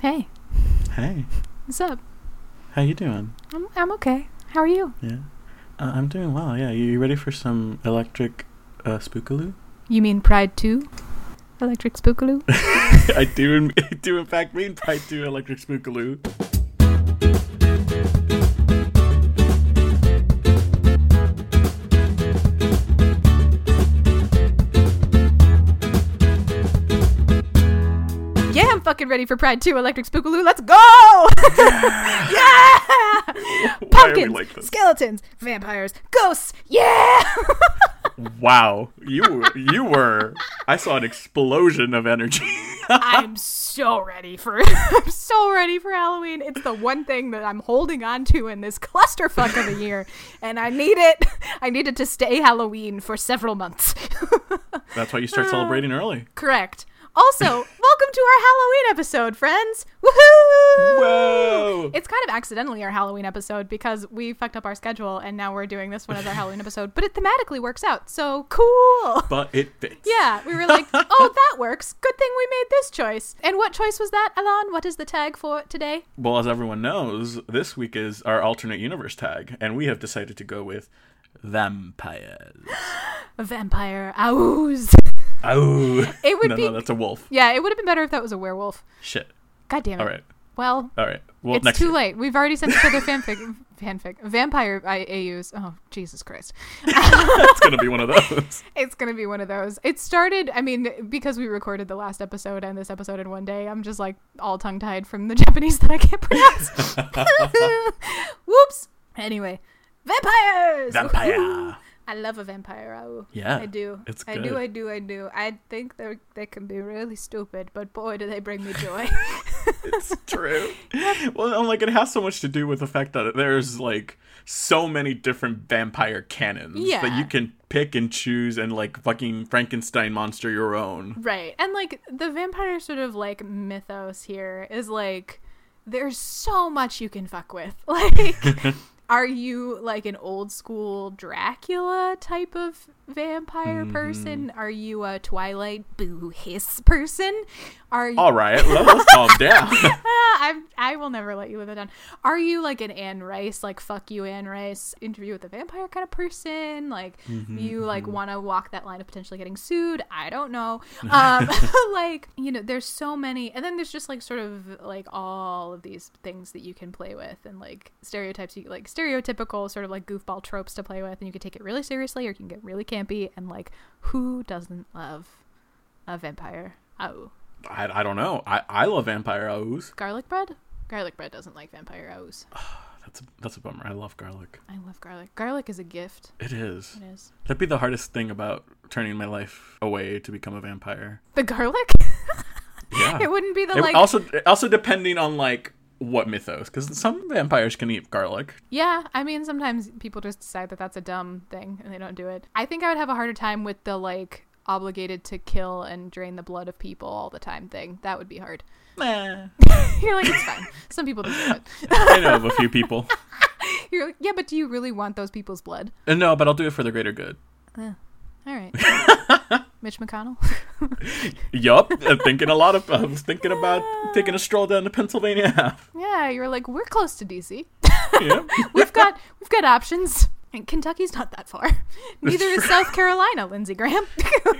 Hey, Hey, what's up? how you doing? I'm, I'm okay. How are you? Yeah, uh, I'm doing well. Yeah, you, you ready for some electric uh, spookaloo? You mean Pride 2? Electric Spookaloo? I do, in, I do in fact mean Pride Two Electric Spookaloo. Fucking ready for Pride 2 Electric Spookaloo. Let's go! yeah! We Pumpkins, like skeletons, vampires, ghosts. Yeah! Wow, you were- you were. I saw an explosion of energy. I'm so ready for I'm so ready for Halloween. It's the one thing that I'm holding on to in this clusterfuck of a year, and I need it. I need it to stay Halloween for several months. That's why you start celebrating early. Correct. Also, welcome to our Halloween episode, friends. Woohoo! Whoa! It's kind of accidentally our Halloween episode because we fucked up our schedule and now we're doing this one as our Halloween episode, but it thematically works out. So cool. But it fits. Yeah, we were like, oh, that works. Good thing we made this choice. And what choice was that, Alan? What is the tag for today? Well, as everyone knows, this week is our alternate universe tag, and we have decided to go with vampires. Vampire. Ows. Oh, It would no, be. no, that's a wolf. yeah, it would have been better if that was a werewolf. Shit. God damn it. All right, Well, all right. Well, it's next too year. late. We've already sent each other fanfic. Fanfic. Vampire I- AUs. Oh, Jesus Christ. it's gonna be one of those. It's going to be one of those. It started, I mean, because we recorded the last episode and this episode in one day, I'm just like all tongue tied from the Japanese that I can't pronounce. Whoops. Anyway, vampires! Vampire. Woohoo! I love a vampire. Oh, Yeah, I do. it's good. I do. I do. I do. I think they they can be really stupid, but boy, do they bring me joy. It's true. well, and like it has so much to do with the fact that there's like so many different vampire canons that you can pick and choose and like fucking Frankenstein monster your own. Right. And like the vampire sort of like mythos here is like there's so much you can fuck with. Like are you like an old school Dracula type of vampire Mm-hmm. person? Are you a Twilight boo hiss person? Are you All right, let us calm down. I'm, I will never let you live it down. Are you like an Anne Rice, like fuck you, Anne Rice, interview with a vampire kind of person? Like Mm-hmm, you like want to walk that line of potentially getting sued? I don't know. Um, like you know, there's so many, and then there's just like sort of like all of these things that you can play with, and like stereotypes, you like stereotypical sort of like goofball tropes to play with, and you can take it really seriously or you can get really campy, and like who doesn't love a vampire? Oh. I, I don't know. I, I love vampire O's. Garlic bread? Garlic bread doesn't like vampire O's. That's a, that's a bummer. I love garlic. I love garlic. Garlic is a gift. It is. It is. That'd be the hardest thing about turning my life away to become a vampire. The garlic? Yeah. it wouldn't be the It- like. also also depending on like what mythos because some vampires can eat garlic. yeah, I mean, sometimes people just decide that that's a dumb thing and they don't do it. I think I would have a harder time with the like obligated to kill and drain the blood of people all the time thing. That would be hard. Nah. You're like, it's fine. Some people do it. I know of a few people. You're like, yeah, but do you really want those people's blood? Uh, No, but I'll do it for the greater good. Yeah. All right. Mitch McConnell. Yup, I'm thinking a lot of. I was thinking about taking a stroll down to Pennsylvania yeah, you're like, we're close to DC. Yeah, we've got we've got options. And Kentucky's not that far. Neither is. South Carolina, Lindsey Graham.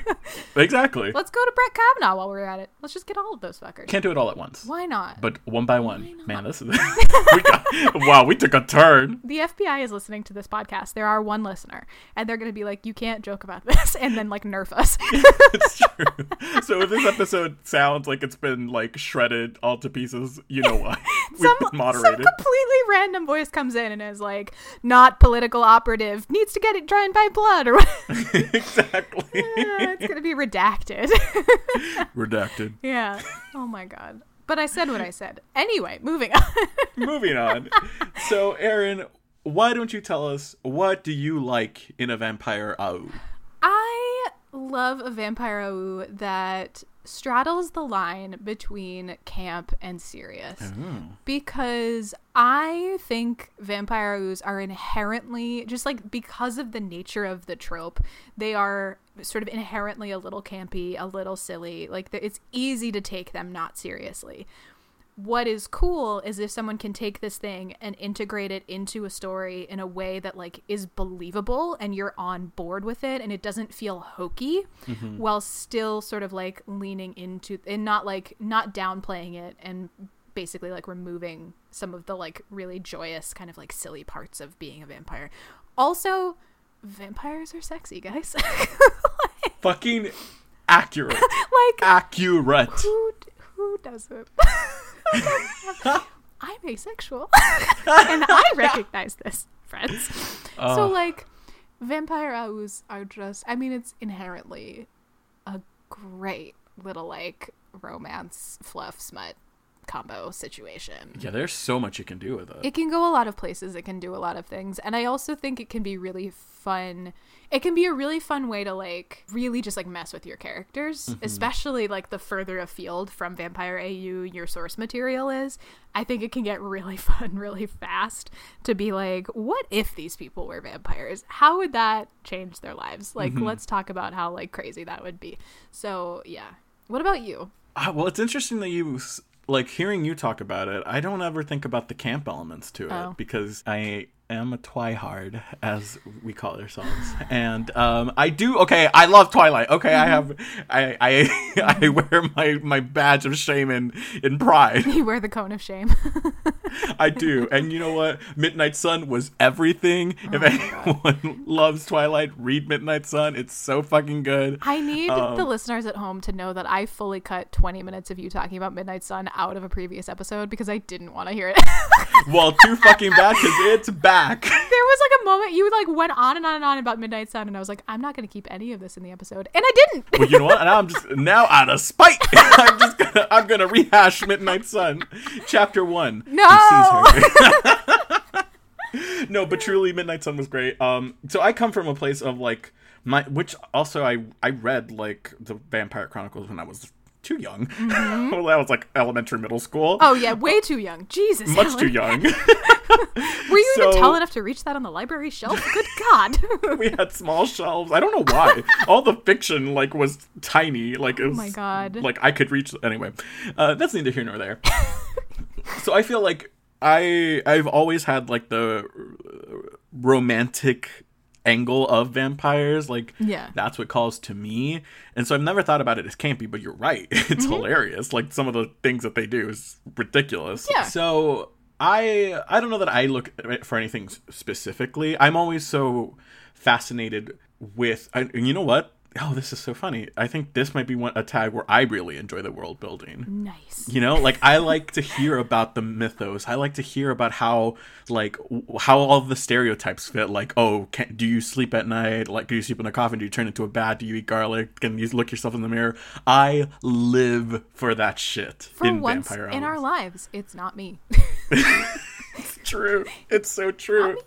exactly. Let's go to Brett Kavanaugh while we're at it. Let's just get all of those fuckers. Can't do it all at once, Why not? but one by one. Man, this is. we got, wow, we took a turn. the FBI is listening to this podcast. There are one listener, and they're going to be like, "You can't joke about this," and then like nerf us. It's true. So if this episode sounds like it's been like shredded all to pieces, you know why. We've some, been some completely random voice comes in and is like, "Not political operative needs to get it drained by blood," or whatever. exactly. it's going to be redacted. Redacted. yeah. Oh my god. But I said what I said. Anyway, moving on. Moving on. So, Erin, why don't you tell us what do you like in a vampire AU? I love a vampire AU that straddles the line between camp and serious oh. because I think vampire AUs are inherently just like because of the nature of the trope, they are sort of inherently a little campy, a little silly. Like it's easy to take them not seriously. What is cool is if someone can take this thing and integrate it into a story in a way that like is believable and you're on board with it and it doesn't feel hokey Mm-hmm. while still sort of like leaning into and not like not downplaying it and basically like removing some of the like really joyous kind of like silly parts of being a vampire. Also, vampires are sexy, guys. Fucking accurate. like accurate. who who doesn't? I'm asexual, and I recognize this, friends. so oh. like, vampire aus are just. I mean, it's inherently a great little like romance fluff smut combo situation. Yeah, there's so much you can do with it. It can go a lot of places. It can do a lot of things. And I also think it can be really fun. It can be a really fun way to like really just like mess with your characters, especially like the further afield from Vampire AU your source material is. I think it can get really fun really fast to be like, what if these people were vampires? How would that change their lives? Like, let's talk about how like crazy that would be. So, yeah. What about you? Ah, well, it's interesting that you like hearing you talk about it. I don't ever think about the camp elements to it Oh. because I am a twihard, as we call ourselves, and um, I do. Okay, I love Twilight. Okay, I have, I, I, I wear my my badge of shame in in pride. You wear the cone of shame. I do, and you know what? Midnight Sun was everything. Oh if anyone loves Twilight, read Midnight Sun. It's so fucking good. I need Um, the listeners at home to know that I fully cut 20 minutes of you talking about Midnight Sun out of a previous episode because I didn't want to hear it. Well, too fucking bad because it's back. there was like a moment you like went on and on and on about Midnight Sun, and I was like, I'm not going to keep any of this in the episode, and I didn't. Well, you know what? Now I'm just now out of spite. I'm just gonna I'm gonna rehash Midnight Sun, chapter one. No! no, but truly, Midnight Sun was great. Um, so I come from a place of like my, which also I I read like the Vampire Chronicles when I was too young. well, that was like elementary, middle school. Mm-hmm. oh yeah, way too young. Jesus, Much too young. Were you even tall enough to reach that on the library shelf? Good God! we had small shelves. I don't know why. All the fiction like was tiny. Like it was, Oh my God. Like I could reach. Anyway, uh, that's neither here nor there. so I feel like I I've always had like the romantic angle of vampires like Yeah. that's what calls to me and so i've never thought about it as campy but you're right it's hilarious like some of the things that they do is ridiculous Yeah. so i i don't know that i look for anything specifically. I'm always so fascinated with I, and you know what? Oh this is so funny. I think this might be one a tag where i really enjoy the world building. Nice. you know like i like to hear about the mythos. I like to hear about how like w- how all the stereotypes fit like oh can, do you sleep at night? Like do you sleep in a coffin? Do you turn into a bat? Do you eat garlic? Can you look yourself in the mirror. I live for that shit For in once vampire in our lives, it's not me. true it's so true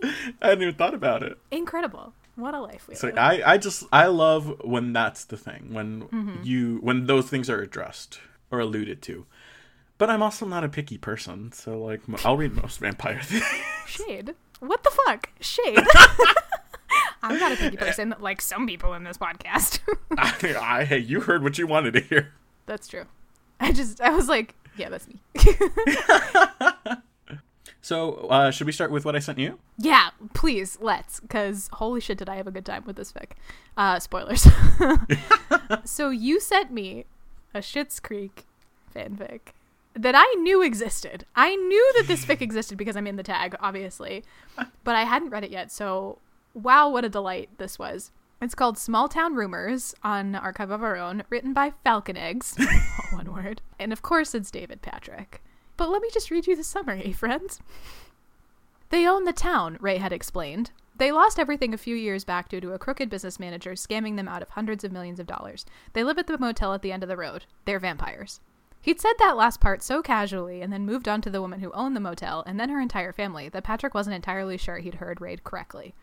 i hadn't even thought about it Incredible. What a life we so live. i i just i love when that's the thing when Mm-hmm. you when those things are addressed or alluded to but i'm also not a picky person so like I'll read most vampire things Shade. What the fuck? Shade. I'm not a picky person like some people in this podcast. I, I, hey, you heard what you wanted to hear. that's true. I just I was like, yeah, that's me. So, uh, should we start with what I sent you? yeah, please, let's cuz holy shit did I have a good time with this fic. Uh spoilers. so you sent me a Schitt's Creek fanfic that I knew existed. I knew that this fic existed because I'm in the tag, obviously, but I hadn't read it yet. So, wow, what a delight this was. It's called Small Town Rumors on Archive of Our Own, written by Falcon Eggs, one word. And of course, it's David Patrick. But let me just read you the summary, friends. They own the town, Ray had explained. They lost everything a few years back due to a crooked business manager scamming them out of hundreds of millions of dollars. They live at the motel at the end of the road. They're vampires. He'd said that last part so casually and then moved on to the woman who owned the motel and then her entire family that Patrick wasn't entirely sure he'd heard Ray correctly.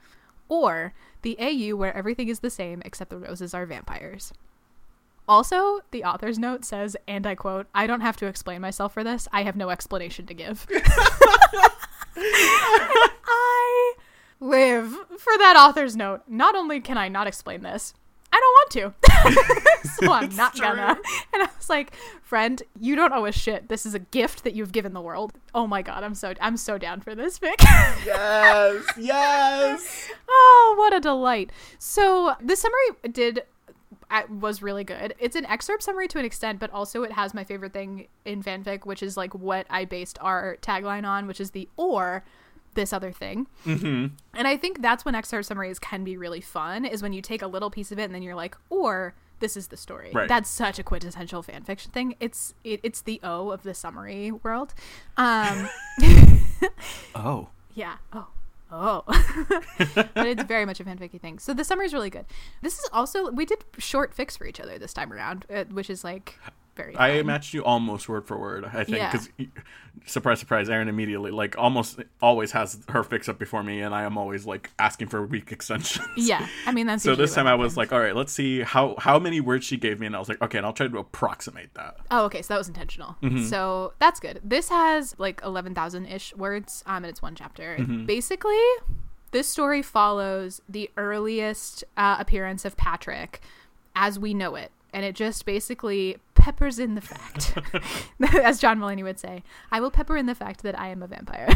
Or the AU where everything is the same except the Roses are vampires. Also, the author's note says, and I quote, I don't have to explain myself for this. I have no explanation to give. I live for that author's note. Not only can I not explain this, I don't want to. so I'm not It's gonna. And I was like, friend, you don't owe a shit. This is a gift that you've given the world. Oh my god, I'm so I'm so down for this fic. yes, yes. oh, what a delight. So the summary did was really good. It's an excerpt summary to an extent, but also it has my favorite thing in fanfic, which is like what I based our tagline on, which is the or this other thing. hmm And I think that's when excerpt summaries can be really fun, is when you take a little piece of it and then you're like, or this is the story. Right. That's such a quintessential fan fiction thing. It's it, it's the O of the summary world. Um, Oh. yeah. Oh. Oh. but it's very much a fanficky thing. So the summary is really good. This is also we did short fics for each other this time around, uh, which is like very. I matched you almost word for word. I think Yeah. because surprise, surprise, Erin immediately like almost always has her fics up before me, and I am always like asking for week extensions. Yeah, I mean that's. So this time I was like, all right, let's see how how many words she gave me, and I was like, okay, and I'll try to approximate that. Oh, okay, so that was intentional. Mm-hmm. So that's good. This has like eleven thousand ish words, um, and it's one chapter. Mm-hmm. Basically, this story follows the earliest uh, appearance of Patrick as we know it, and it just basically peppers in the fact, as John Mulaney would say, "I will pepper in the fact that I am a vampire."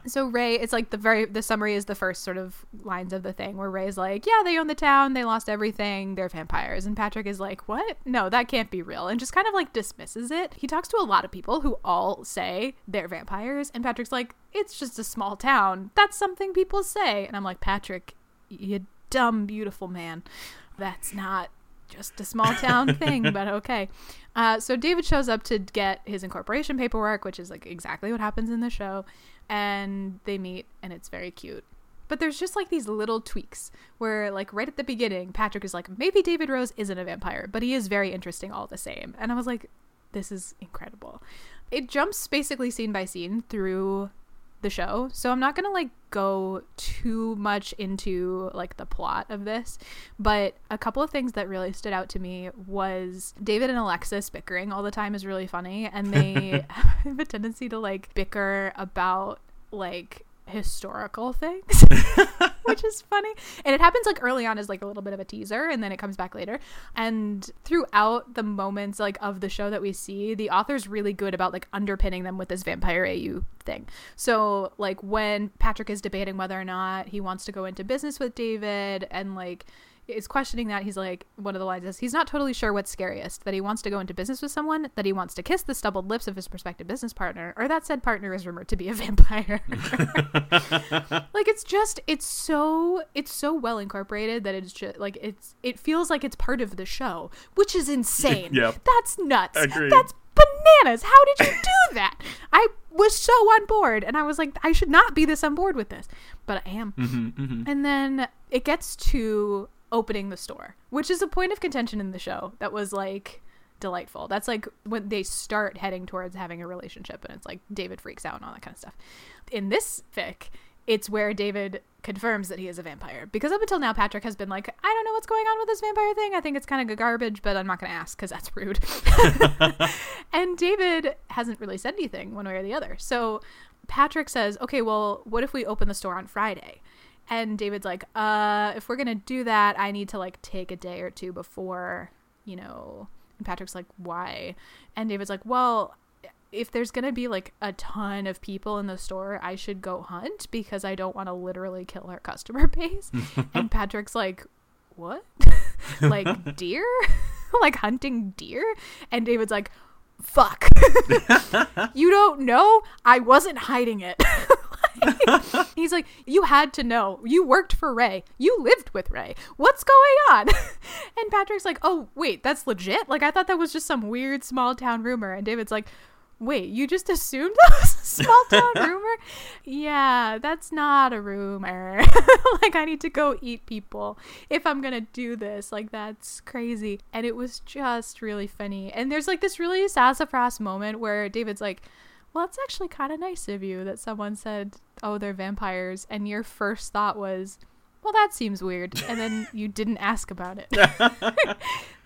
so Ray, it's like the very the summary is the first sort of lines of the thing where Ray's like, "Yeah, they own the town, they lost everything, they're vampires," and Patrick is like, "What? No, that can't be real," and just kind of like dismisses it. He talks to a lot of people who all say they're vampires, and Patrick's like, "It's just a small town. That's something people say," and I'm like, "Patrick, you dumb beautiful man, that's not." Just a small town thing, but okay. Uh, so David shows up to get his incorporation paperwork, which is like exactly what happens in the show, and they meet, and it's very cute. But there's just like these little tweaks where, like, right at the beginning, Patrick is like, maybe David Rose isn't a vampire, but he is very interesting all the same. And I was like, this is incredible. It jumps basically scene by scene through the show. So I'm not going to like go too much into like the plot of this, but a couple of things that really stood out to me was David and Alexis bickering all the time is really funny and they have a tendency to like bicker about like historical things which is funny. And it happens like early on as like a little bit of a teaser and then it comes back later. And throughout the moments like of the show that we see the author's really good about like underpinning them with this vampire au thing. So like when patrick is debating whether or not he wants to go into business with david and like is questioning that he's like one of the lines is he's not totally sure what's scariest that he wants to go into business with someone that he wants to kiss the stubbled lips of his prospective business partner or that said partner is rumored to be a vampire. Like it's just it's so it's so well incorporated that it's just like it's it feels like it's part of the show which is insane. Yep. that's nuts. Agreed. that's bananas. How did you do that? I was so on board and i was like i should not be this on board with this but i am. Hmm hmm and then it gets to opening the store, which is a point of contention in the show that was like delightful. That's like when they start heading towards having a relationship and it's like David freaks out and all that kind of stuff. In this fic, it's where David confirms that he is a vampire because up until now Patrick has been like, I don't know what's going on with this vampire thing. I think it's kind of garbage, but I'm not going to ask cuz that's rude. and David hasn't really said anything one way or the other. So Patrick says, "Okay, well, what if we open the store on Friday?" And David's like, uh, if we're gonna do that, I need to like take a day or two before, you know. And Patrick's like, why? And David's like, well, if there's gonna be like a ton of people in the store, I should go hunt because I don't want to literally kill our customer base. and Patrick's like, what? like deer? like hunting deer? And David's like, fuck. you don't know? I wasn't hiding it. He's like, You had to know. You worked for Ray. You lived with Ray. What's going on? And Patrick's like, Oh, wait, that's legit? Like, I thought that was just some weird small town rumor. And David's like, Wait, you just assumed that was a small town rumor? Yeah, that's not a rumor. like, I need to go eat people if I'm gonna do this. Like, that's crazy. And it was just really funny. And there's like this really sassafras moment where David's like, well, it's actually kind of nice of you that someone said, oh, they're vampires. And your first thought was, well, that seems weird. And then you didn't ask about it.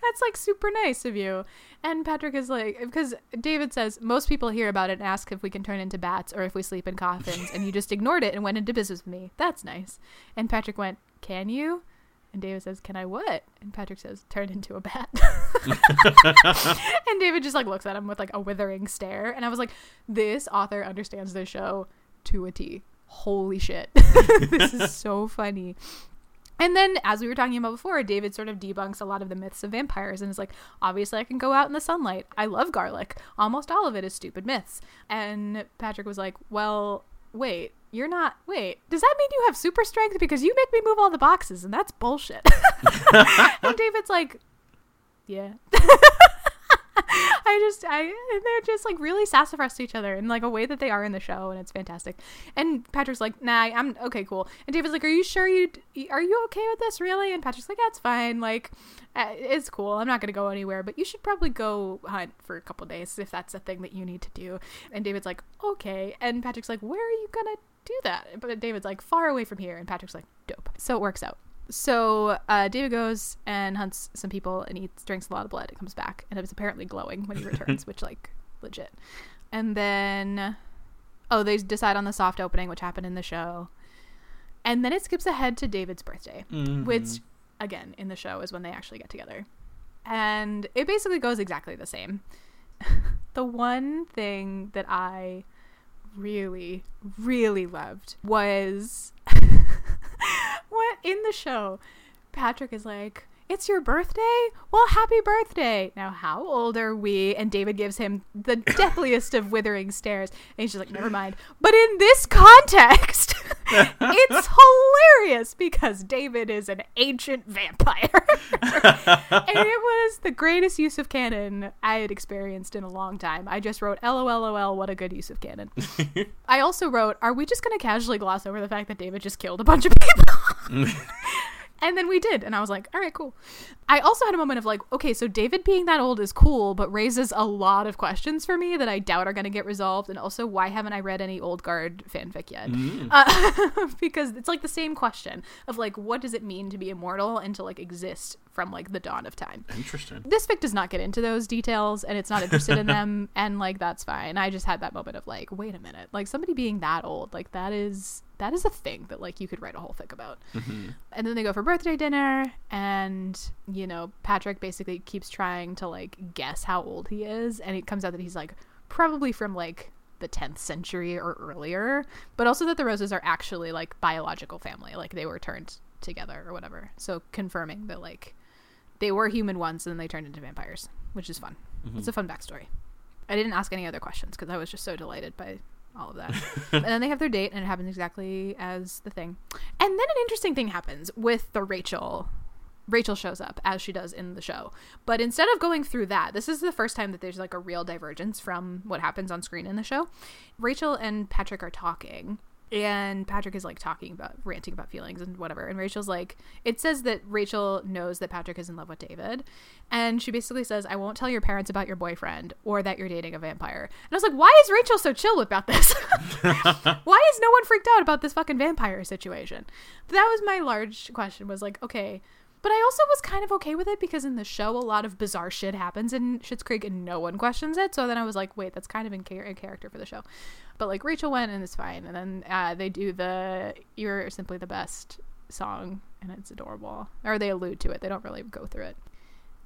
That's like super nice of you. And Patrick is like, because David says, most people hear about it and ask if we can turn into bats or if we sleep in coffins. And you just ignored it and went into business with me. That's nice. And Patrick went, can you? And David says, Can I what? And Patrick says, Turn into a bat. and David just like looks at him with like a withering stare. And I was like, This author understands this show to a T. Holy shit. this is so funny. And then, as we were talking about before, David sort of debunks a lot of the myths of vampires and is like, obviously, I can go out in the sunlight. I love garlic. Almost all of it is stupid myths. And Patrick was like, well, wait, you're not. Wait, does that mean you have super strength? Because you make me move all the boxes, and that's bullshit. and David's like, yeah. I just I they're just like really sassafras to each other in like a way that they are in the show and it's fantastic. And Patrick's like, "Nah, I'm okay, cool." And David's like, "Are you sure you are you okay with this really?" And Patrick's like, "Yeah, "That's fine. Like uh, it's cool. I'm not going to go anywhere, but you should probably go hunt for a couple days if that's a thing that you need to do." And David's like, "Okay." And Patrick's like, "Where are you going to do that?" But David's like, "Far away from here." And Patrick's like, "Dope." So it works out so uh, David goes and hunts some people and eats drinks a lot of blood. It comes back and it's apparently glowing when he returns, which like legit. And then oh, they decide on the soft opening, which happened in the show. And then it skips ahead to David's birthday, Mhm. which again in the show is when they actually get together. And it basically goes exactly the same. the one thing that I really, really loved was in the show Patrick is like, It's your birthday? Well, happy birthday. Now, how old are we? And David gives him the deathliest of withering stares. And he's just like, Never mind. But in this context, it's hilarious because David is an ancient vampire. and it was the greatest use of canon I had experienced in a long time. I just wrote, LOLOL, what a good use of canon. I also wrote, Are we just going to casually gloss over the fact that David just killed a bunch of people? And then we did. And I was like, All right, cool. I also had a moment of like, okay, so David being that old is cool, but raises a lot of questions for me that I doubt are going to get resolved. And also, why haven't I read any Old Guard fanfic yet? Uh, because it's like the same question of like, what does it mean to be immortal and to like exist from like the dawn of time? Interesting. this fic does not get into those details and it's not interested in them and like that's fine i just had that moment of like wait a minute like somebody being that old like that is that is a thing that like you could write a whole thing about mm-hmm. and then they go for birthday dinner and you know patrick basically keeps trying to like guess how old he is and it comes out that he's like probably from like the 10th century or earlier but also that the Roses are actually like biological family like they were turned together or whatever so confirming that like they were human once and then they turned into vampires, which is fun. Mm-hmm. It's a fun backstory. I didn't ask any other questions because I was just so delighted by all of that. and then they have their date and it happens exactly as the thing. And then an interesting thing happens with the Rachel. Rachel shows up as she does in the show. But instead of going through that, this is the first time that there's like a real divergence from what happens on screen in the show. Rachel and Patrick are talking and Patrick is like talking about ranting about feelings and whatever. And Rachel's like, it says that Rachel knows that Patrick is in love with David, and she basically says, "I won't tell your parents about your boyfriend or that you're dating a vampire." And I was like, why is Rachel so chill about this? why is no one freaked out about this fucking vampire situation? That was my large question. Was like, okay. But I also was kind of okay with it because in the show, a lot of bizarre shit happens in Schitt's Creek and no one questions it. So then I was like, wait, that's kind of in, char- in character for the show. But like Rachel went and it's fine. And then uh, they do the You're Simply the Best song and it's adorable. Or they allude to it, they don't really go through it.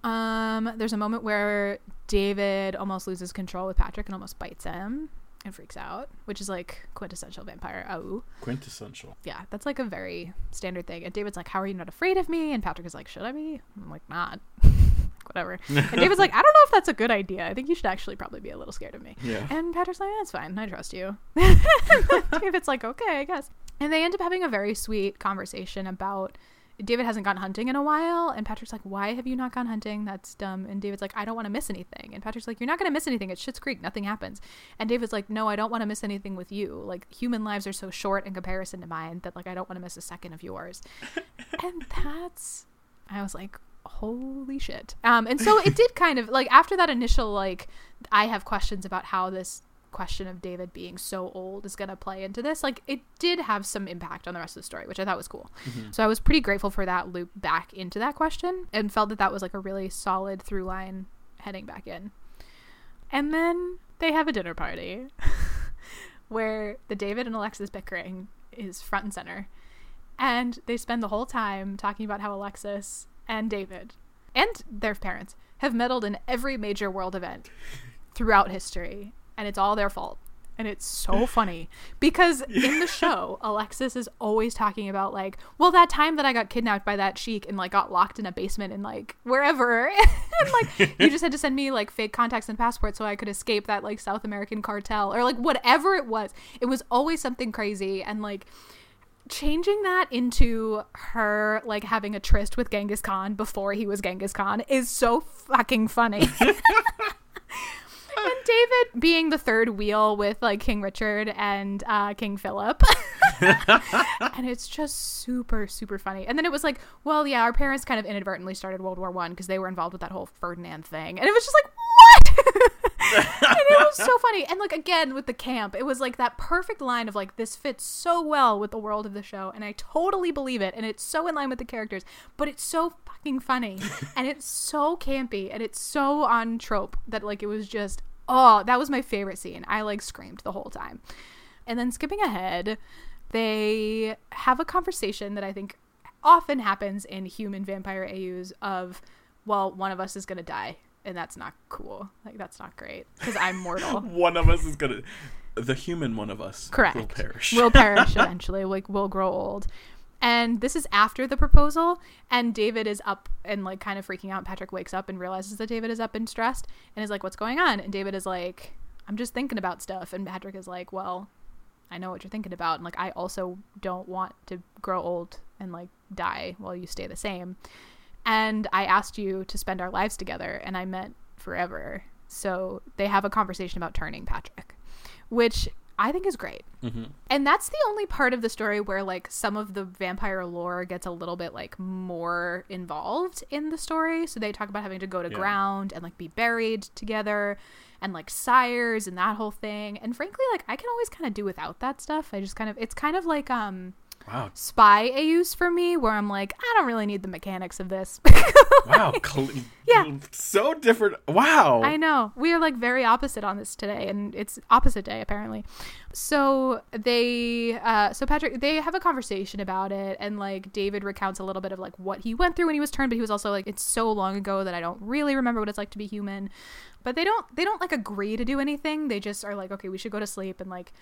Um, there's a moment where David almost loses control with Patrick and almost bites him and freaks out, which is like quintessential vampire. Oh, Quintessential. yeah, that's like a very standard thing. And David's like, "How are you not afraid of me?" And Patrick is like, "Should I be?" I'm like, "Not." Whatever. And David's like, "I don't know if that's a good idea. I think you should actually probably be a little scared of me." Yeah. And Patrick's like, "That's fine. I trust you." David's like, "Okay, I guess." And they end up having a very sweet conversation about David hasn't gone hunting in a while, and Patrick's like, "Why have you not gone hunting? That's dumb." And David's like, "I don't want to miss anything." And Patrick's like, "You're not going to miss anything. It's Schitt's Creek. Nothing happens." And David's like, "No, I don't want to miss anything with you. Like human lives are so short in comparison to mine that like I don't want to miss a second of yours." and that's, I was like, "Holy shit!" Um, and so it did kind of like after that initial like, I have questions about how this question of David being so old is going to play into this. Like it did have some impact on the rest of the story, which I thought was cool. Mm-hmm. So I was pretty grateful for that loop back into that question and felt that that was like a really solid through line heading back in. And then they have a dinner party where the David and Alexis bickering is front and center. And they spend the whole time talking about how Alexis and David and their parents have meddled in every major world event throughout history, and it's all their fault. And it's so funny because in the show, Alexis is always talking about like, well, that time that I got kidnapped by that sheik and like got locked in a basement and like wherever, and like you just had to send me like fake contacts and passports so I could escape that like South American cartel or like whatever it was. It was always something crazy and like changing that into her like having a tryst with Genghis Khan before he was Genghis Khan is so fucking funny. David being the third wheel with like King Richard and uh, King Philip. and it's just super, super funny. And then it was like, well, yeah, our parents kind of inadvertently started World War One because they were involved with that whole Ferdinand thing. And it was just like, what? and it was so funny. And like again with the camp, it was like that perfect line of like this fits so well with the world of the show, and I totally believe it, and it's so in line with the characters, but it's so fucking funny, and it's so campy, and it's so on trope that like it was just oh that was my favorite scene. I like screamed the whole time. And then skipping ahead, they have a conversation that I think often happens in human vampire AUs of well, one of us is gonna die and that's not cool. Like that's not great because I'm mortal. one of us is gonna, the human one of us, correct, will perish. will perish eventually. Like we'll grow old. And this is after the proposal, and David is up and like kind of freaking out. Patrick wakes up and realizes that David is up and stressed, and is like, "What's going on?" And David is like, "I'm just thinking about stuff." And Patrick is like, "Well, I know what you're thinking about, and like I also don't want to grow old and like die while you stay the same." and I asked you to spend our lives together, and I meant forever. So they have a conversation about turning Patrick, which I think is great. Mm-hmm. And that's the only part of the story where like some of the vampire lore gets a little bit like more involved in the story. So they talk about having to go to Yeah. ground and like be buried together and like sires and that whole thing. And frankly, like I can always kind of do without that stuff. I just kind of it's kind of like um Wow, spy AUs for me where I'm like, I don't really need the mechanics of this. wow, cl- Yeah. so different. Wow, I know. We are like very opposite on this today, and it's opposite day apparently. So they, uh, so Patrick, they have a conversation about it, and like David recounts a little bit of like what he went through when he was turned, but he was also like, it's so long ago that I don't really remember what it's like to be human. But they don't, they don't like agree to do anything. They just are like, okay, we should go to sleep, and like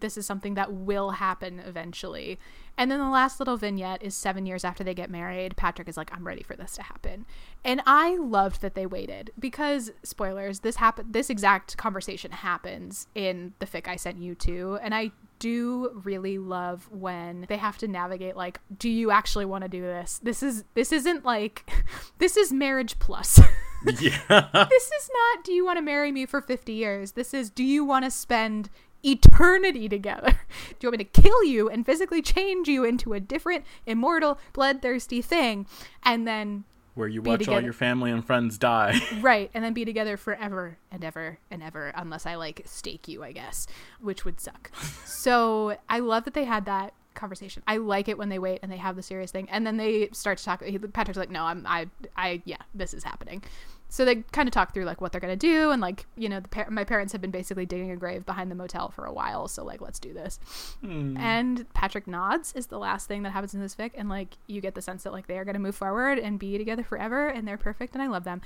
this is something that will happen eventually. And then the last little vignette is seven years after they get married. Patrick is like, I'm ready for this to happen. And I loved that they waited because spoilers, this happen this exact conversation happens in the fic I sent you to. And I do really love when they have to navigate like, do you actually want to do this? This is this isn't like this is marriage plus. yeah, this is not do you want to marry me for 50 years this is do you want to spend eternity together. Do you want me to kill you and physically change you into a different immortal bloodthirsty thing and then where you watch all your family and friends die. right and then be together forever and ever and ever unless i like stake you i guess which would suck. So i love that they had that conversation. I like it when they wait and they have the serious thing and then they start to talk patrick's like no i'm i i yeah this is happening so they kind of talk through like what they're gonna do and like you know the par- my parents have been basically digging a grave behind the motel for a while so like let's do this Hmm. and Patrick nods is the last thing that happens in this fic, and like you get the sense that like they are gonna move forward and be together forever, and they're perfect, and I love them.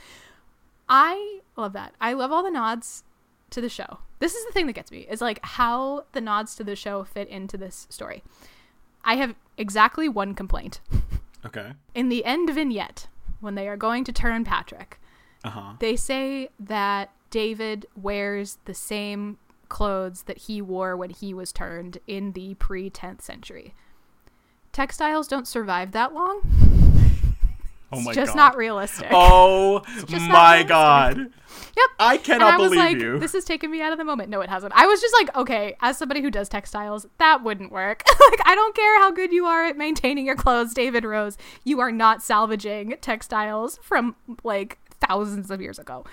I love that. I love all the nods to the show. This is the thing that gets me is like how the nods to the show fit into this story. I have exactly one complaint. okay. In the end vignette, when they are going to turn Patrick, Uh huh. they say that David wears the same clothes that he wore when he was turned in the pre 10th century. Textiles don't survive that long. Oh my god. It's just god. not realistic. Oh my realistic. god. Yep. I cannot I was believe like, you. this is taking me out of the moment. No, it hasn't. I was just like, okay, as somebody who does textiles, that wouldn't work. like, I don't care how good you are at maintaining your clothes, David Rose. You are not salvaging textiles from like thousands of years ago.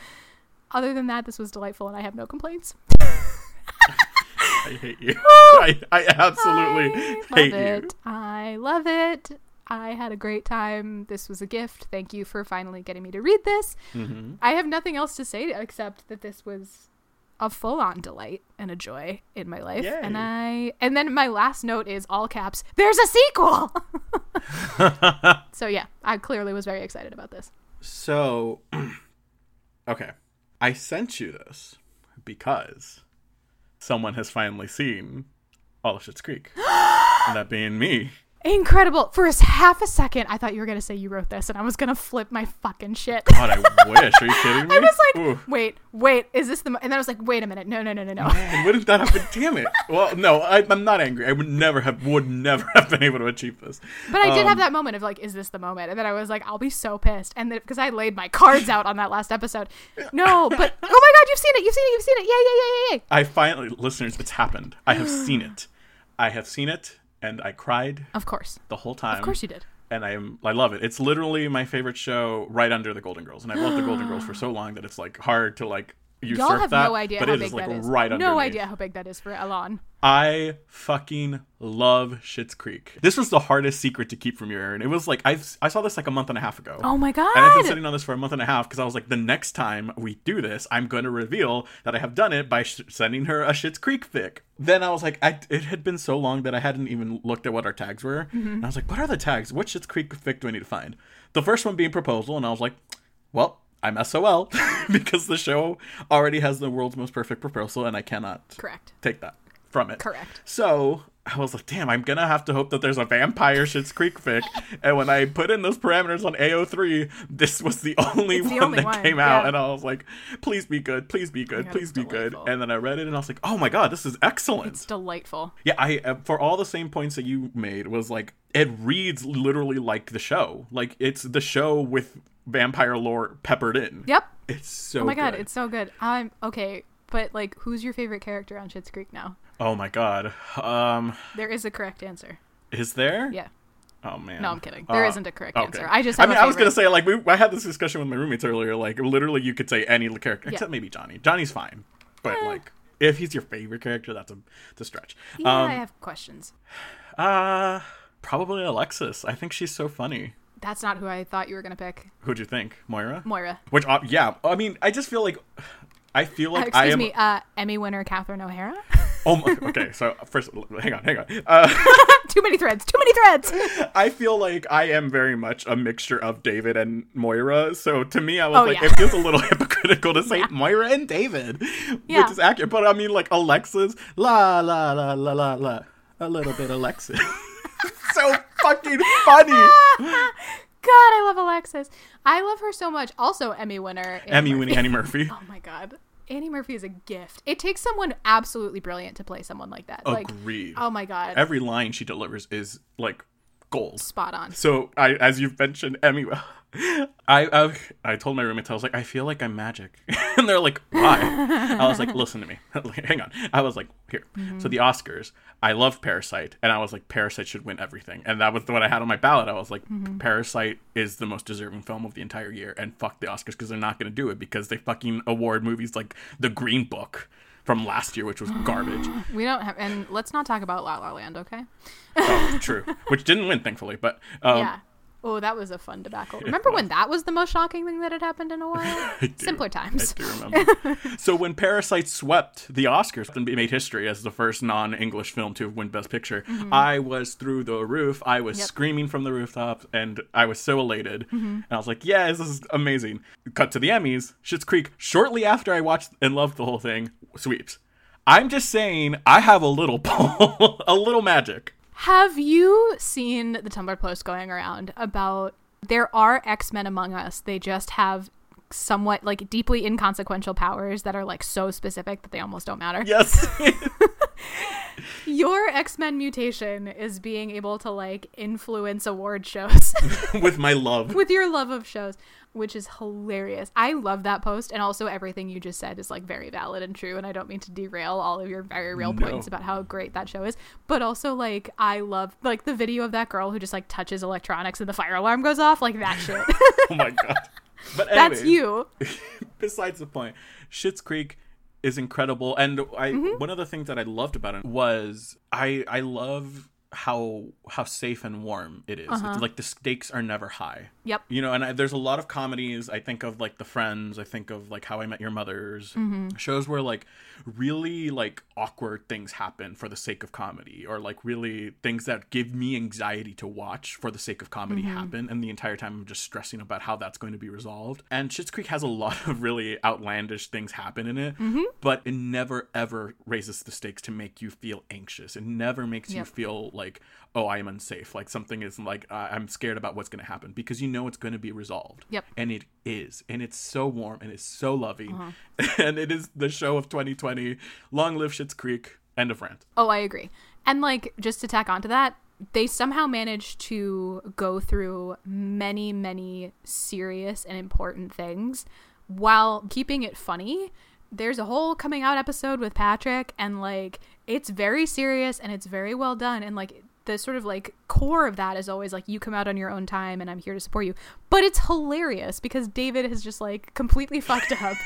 Other than that, this was delightful and I have no complaints. I hate you. I, I absolutely I love hate it. you. I love it. I had a great time. This was a gift. Thank you for finally getting me to read this. hmm I have nothing else to say except that this was a full-on delight and a joy in my life. Yay. And I and then my last note is all caps. There's a sequel. so yeah, I clearly was very excited about this. So, okay. I sent you this because someone has finally seen All of Schitt's Creek. and that being me. Incredible. For a half a second, I thought you were gonna say you wrote this, and I was gonna flip my fucking shit. God, I wish. Are you kidding me? I was like, Ooh. wait, wait, is this the? Mo-? And then I was like, wait a minute, no, no, no, no, no. Man, wouldn't that have been? Damn it! Well, no, I, I'm not angry. I would never have, would never have been able to achieve this. But I did Um, have that moment of like, is this the moment? And then I was like, I'll be so pissed, and then because I laid my cards out on that last episode. No, but oh my god, you've seen it, you've seen it, you've seen it, Yeah, yeah, yeah, yeah, yay. I finally, listeners, it's happened. I have seen it. I have seen it, and I cried Of course, the whole time. of course you did. and I am I love it. It's literally my favorite show, right under the Golden Girls, and I loved the Golden Girls for so long that it's like hard to like usurp Y'all have that. no idea but how it big is like that is. right no idea how big that is for Alan. I fucking love Schitt's Creek. This was the hardest secret to keep from you, Erin. It was like I I saw this like a month and a half ago. Oh my god. And I've been sitting on this for a month and a half because I was like, the next time we do this, I'm going to reveal that I have done it by sh- sending her a Schitt's Creek fic. Then I was like, I, it had been so long that I hadn't even looked at what our tags were. Mm-hmm. And I was like, what are the tags? What Schitt's Creek fic do I need to find? The first one being proposal, and I was like, well, I'm SOL because the show already has the world's most perfect proposal, and I cannot Correct. take that from it. Correct. So I was like, damn, I'm gonna have to hope that there's a vampire Schitt's Creek fic. and when I put in those parameters on AO3, this was the only It's the one only that one, came out. yeah. And I was like, please be good, please be good, God, please be good. And then I read it and I was like, oh my god, this is excellent. It's delightful. yeah, I uh, for all the same points that you made was like it reads literally like the show. Like it's the show with vampire lore peppered in. Yep. It's so good. Oh my god, good. it's so good. I'm okay, but like, who's your favorite character on Schitt's Creek now? Oh my god. Um There is a correct answer. is there? Yeah. Oh man. No, I'm kidding. There Uh, not a correct okay. answer. I just I mean, a I was gonna say like we, I had this discussion with my roommates earlier. Like literally, you could say any character Yeah. except maybe Johnny. Johnny's fine, but Eh. like if he's your favorite character, that's a, the stretch. Yeah, um, I have questions. uh, probably Alexis. I think she's so funny. That's not who I thought you were gonna pick. Who'd you think, Moira? Moira. Which, uh, yeah, I mean, I just feel like I feel Uh, like I excuse am. me, uh, Emmy winner Catherine O'Hara. Oh, my, okay. So first, hang on, hang on. Uh, too many threads. Too many threads. I feel like I am very much a mixture of David and Moira. So to me, I was Oh, like, yeah. it feels a little hypocritical to say Yeah. Moira and David, Yeah. which is accurate. But I mean, like Alexis, la la la la la la, a little bit Alexis. so fucking funny. God, I love Alexis. I love her so much. Also, Emmy winner. Annie Emmy winning Annie Murphy. Oh my god. Annie Murphy is a gift. It takes someone absolutely brilliant to play someone like that. Like, oh my god, Every line she delivers is like gold. spot on. So I, as you've mentioned, Emmy, I, I, I told my roommates I was like, I feel like I'm magic, and they're like, why? I was like, listen to me, hang on. I was like, here. So the Oscars, I love Parasite, and I was like, Parasite should win everything, and that was the one I had on my ballot. I was like, mm-hmm. Parasite is the most deserving film of the entire year, and fuck the Oscars because they're not going to do it because they fucking award movies like The Green Book from last year, which was garbage. We don't have, and let's not talk about La La Land, okay? oh, true, which didn't win, thankfully, but um, yeah. Oh, that was a fun debacle. Remember when that was the most shocking thing that had happened in a while? Simpler times. I do remember. so when Parasite swept the Oscars and made history as the first non-English film to win Best Picture, mm-hmm. I was through the roof. I was Yep. screaming from the rooftops, and I was so elated. Mm-hmm. And I was like, "Yeah, this is amazing." Cut to the Emmys. Schitt's Creek. Shortly after I watched and loved the whole thing, sweeps. I'm just saying, I have a little pull, a little magic. Have you seen the Tumblr post going around about there are X Men among us? They just have somewhat like deeply inconsequential powers that are like so specific that they almost don't matter. Yes. Your X Men mutation is being able to like influence award shows With my love. with your love of shows, which is hilarious. I love that post, and also everything you just said is like very valid and true. And I don't mean to derail all of your very real No. points about how great that show is, but also like I love like the video of that girl who just like touches electronics and the fire alarm goes off, like that shit. Oh my god. But That's you. besides the point, Schitt's Creek is incredible, and I Mm-hmm. one of the things that I loved about it was I I love how how safe and warm it is. Uh-huh. It's like the stakes are never high. Yep. You know, and I, there's a lot of comedies. I think of like The Friends. I think of like How I Met Your Mother's Mm-hmm. shows where like really like awkward things happen for the sake of comedy, or like really things that give me anxiety to watch for the sake of comedy Mm-hmm. happen, and the entire time I'm just stressing about how that's going to be resolved. And Schitt's Creek has a lot of really outlandish things happen in it, Mm-hmm. but it never ever raises the stakes to make you feel anxious. It never makes you feel like oh i am unsafe like something is like uh, i'm scared about what's going to happen because you know it's going to be resolved Yep. and it is and it's so warm and it's so loving Uh-huh. and it is the show of 2020 long live Schitt's creek end of rant Oh, I agree. And like just to tack onto that, they somehow managed to go through many, many serious and important things while keeping it funny. There's a whole coming out episode with Patrick and like it's very serious and it's very well done and like the sort of like core of that is always like you come out on your own time and I'm here to support you. But it's hilarious because David has just like completely fucked up.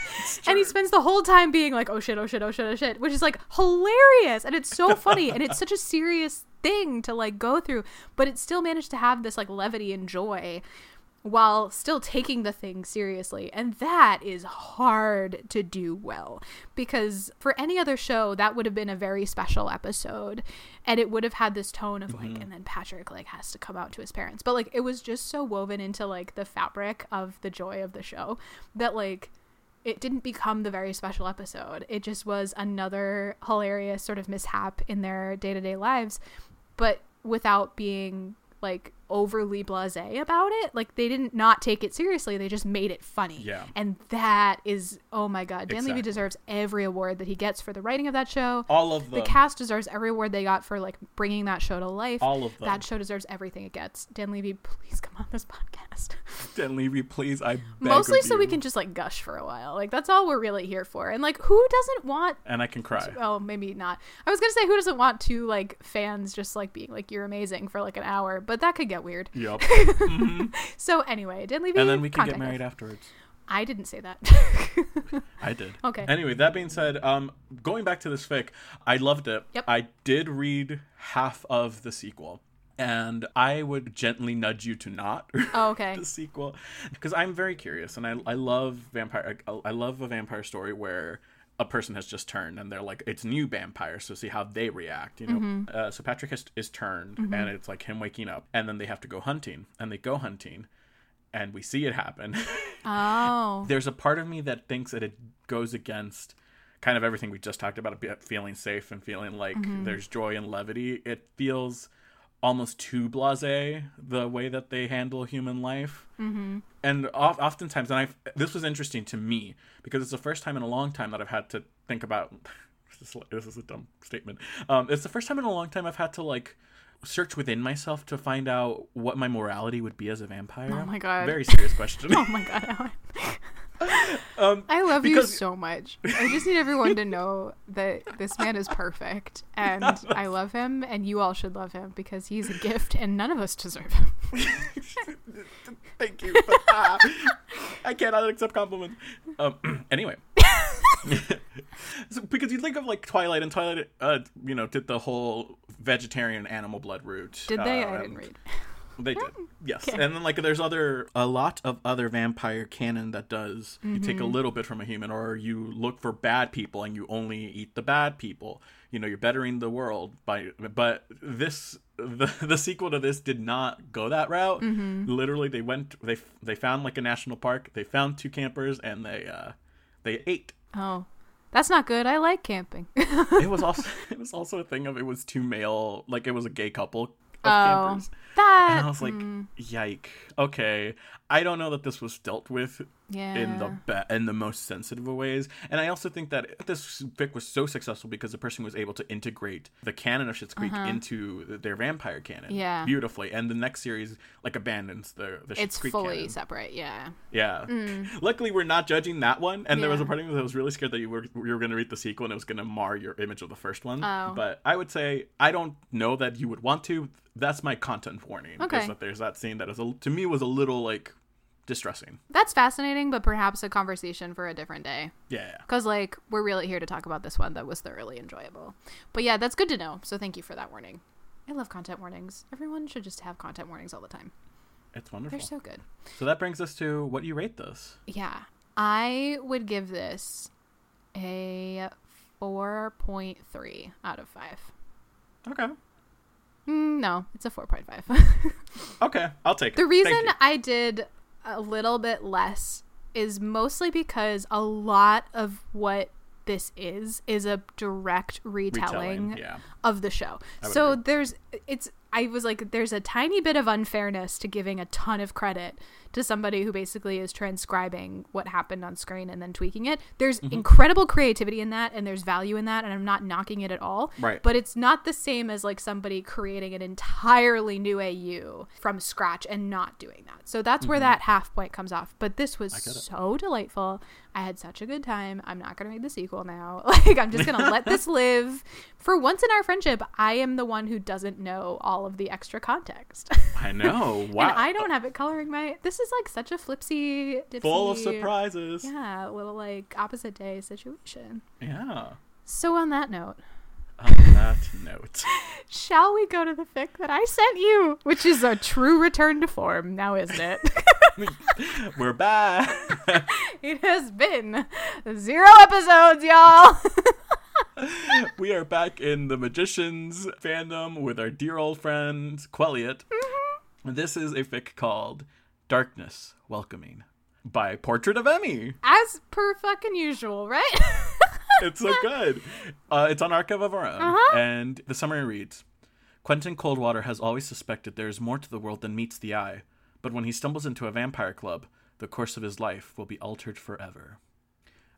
and he spends the whole time being like, oh shit, oh shit, oh shit, oh shit, which is like hilarious. And it's so funny. and it's such a serious thing to like go through. But it still managed to have this like levity and joy while still taking the thing seriously. And that is hard to do well because for any other show, that would have been a very special episode and it would have had this tone of like, mm-hmm. and then Patrick like has to come out to his parents. But like, it was just so woven into like the fabric of the joy of the show that like, it didn't become the very special episode. It just was another hilarious sort of mishap in their day to day lives, but without being like overly blase about it. Like they didn't not take it seriously. They just made it funny. Yeah. And that is oh my god. Dan Levy deserves every award that he gets for the writing of that show. all of the cast deserves every award they got for like bringing that show to life. all of them that show deserves everything it gets. Dan Levy, please come on this podcast. Dan Levy, please i beg Mostly so we can just like gush for a while. Like that's all we're really here for. And like who doesn't want and i can cry oh maybe not. I was gonna say who doesn't want to like fans just like being like you're amazing for like an hour, but that could get weird. yep So anyway, Dan Levy and then we can get married us. afterwards I didn't say that. I did. Okay. Anyway, that being said, um, going back to this fic, I loved it. Yep. I did read half of the sequel, and I would gently nudge you to not Oh, okay. the sequel because I'm very curious, and I I love vampire. I, I love a vampire story where a person has just turned and they're like it's new vampires so see how they react you know? Mm-hmm. uh, so patrick has, is turned and it's like him waking up and then they have to go hunting and they go hunting and we see it happen. Oh. there's a part of me that thinks that it goes against kind of everything we just talked about about feeling safe and feeling like there's joy and levity. It feels almost too blasé the way that they handle human life mm-hmm. and of- oftentimes and i this was interesting to me because it's the first time in a long time that i've had to think about this is, this is a dumb statement um, it's the first time in a long time i've had to like search within myself to find out what my morality would be as a vampire Oh my God. very serious question Oh my god, Alan. um, I love Because- you so much. I just need everyone to know that this man is perfect and I love him and you all should love him because he's a gift and none of us deserve him. Thank you. But, I cannot accept compliments. Um, anyway. so, because you think of like Twilight, and Twilight, uh, you know, did the whole vegetarian animal blood route. Did they? I didn't read. They did, yes. Okay. And then like there's other a lot of other vampire canon that does you take a Mm-hmm. little bit from a human, or you look for bad people and you only eat the bad people. You know, you're bettering the world by. But this the the sequel to this did not go that route. Mm-hmm. Literally, they went they they found like a national park. They found two campers and they uh they ate. Oh. That's not good. I like camping. It was also it was also a thing of it was two male like it was a gay couple Oh. campers. that And I was like, mm. yike. Okay. I don't know that this was dealt with yeah. in the be- in the most sensitive of ways. And I also think that this fic was so successful because the person was able to integrate the canon of Schitt's Creek into their vampire canon Uh-huh. Yeah. beautifully. And the next series like abandons the the Schitt's it's Creek fully canon. separate, yeah. Yeah. Luckily, we're not judging that one. And there was a Yeah. part of me that was really scared that you were you were going to read the sequel and it was going to mar your image of the first one. Oh. But I would say I don't know that you would want to. That's my content warning. Okay. Is that there's that scene that is a, to me was a little like distressing. That's fascinating, but perhaps a conversation for a different day. Yeah. Because, like, we're really here to talk about this one that was thoroughly enjoyable. But yeah, that's good to know. So thank you for that warning. I love content warnings. Everyone should just have content warnings all the time. It's wonderful. They're so good. So that brings us to what you rate this. Yeah. I would give this a 4.3 out of 5. Okay. Mm, no, it's a 4.5. Okay, I'll take it. the reason. I did a little bit less is mostly because a lot of what this is is a direct retelling, Retelling, yeah. of the show. So agree. there's it's I was like there's a tiny bit of unfairness to giving a ton of credit to somebody who basically is transcribing what happened on screen and then tweaking it. There's Mm-hmm. incredible creativity in that and there's value in that and I'm not knocking it at all. Right. But it's not the same as like somebody creating an entirely new AU from scratch and not doing that. So that's where that half point comes off. But this was Mm-hmm. so delightful. I had such a good time. I'm not going to read the sequel now. Like I'm just going to let this live. For once in our friendship, I am the one who doesn't know all of the extra context. I know. Wow. and I don't have it coloring my This is like such a flipsy dipsy, Full of surprises. Yeah, little like opposite day situation. Yeah. So on that note, On that note. shall we go to the fic that I sent you, which is a true return to form now, isn't it? We're back. it has been zero episodes, y'all. we are back in the Magicians fandom with our dear old friend Quelliot. Mm-hmm. This is a fic called Darkness Welcoming by Portrait of Emmy. As per fucking usual, right? It's so good. Uh, it's on Archive of Our Own. Uh-huh. And the summary reads Quentin Coldwater has always suspected there is more to the world than meets the eye, but when he stumbles into a vampire club, the course of his life will be altered forever.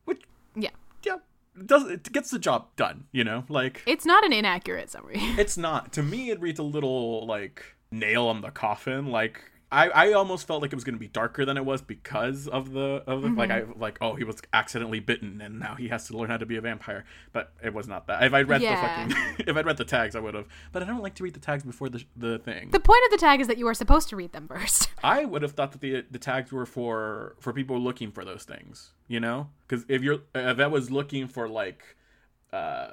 Which, yeah. yeah, does it gets the job done, you know? Like, It's not an inaccurate summary. It's not. To me, it reads a little like nail on the coffin. Like I, I almost felt like it was going to be darker than it was because of the of the like I like oh he was accidentally bitten and now he has to learn how to be a vampire. But it was not that. If I'd read Yeah. the fucking if I'd read the tags, I would have. But I don't like to read the tags before the the thing. The point of the tag is that you are supposed to read them first. I would have thought that the the tags were for for people looking for those things, you know? Because if you're if I was looking for like uh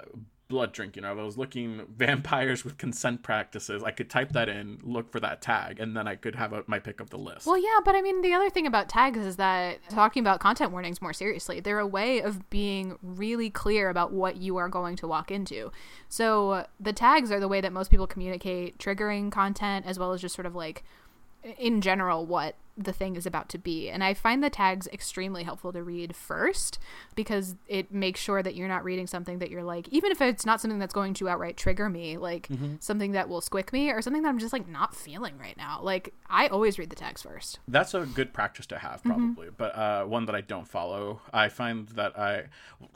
blood drinking, or I was looking vampires with consent practices, I could type that in, look for that tag, and then I could have a, my pick of the list. Well, yeah, but I mean, the other thing about tags is that talking about content warnings more seriously, they're a way of being really clear about what you are going to walk into. So the tags are the way that most people communicate triggering content as well as just sort of like in general what the thing is about to be. And I find the tags extremely helpful to read first because it makes sure that you're not reading something that you're like, even if it's not something that's going to outright trigger me, like something that will squick me or something that I'm just like not feeling right now. Like I always read the tags first. That's a good practice to have, Mm-hmm. probably. But uh, one that I don't follow. I find that I,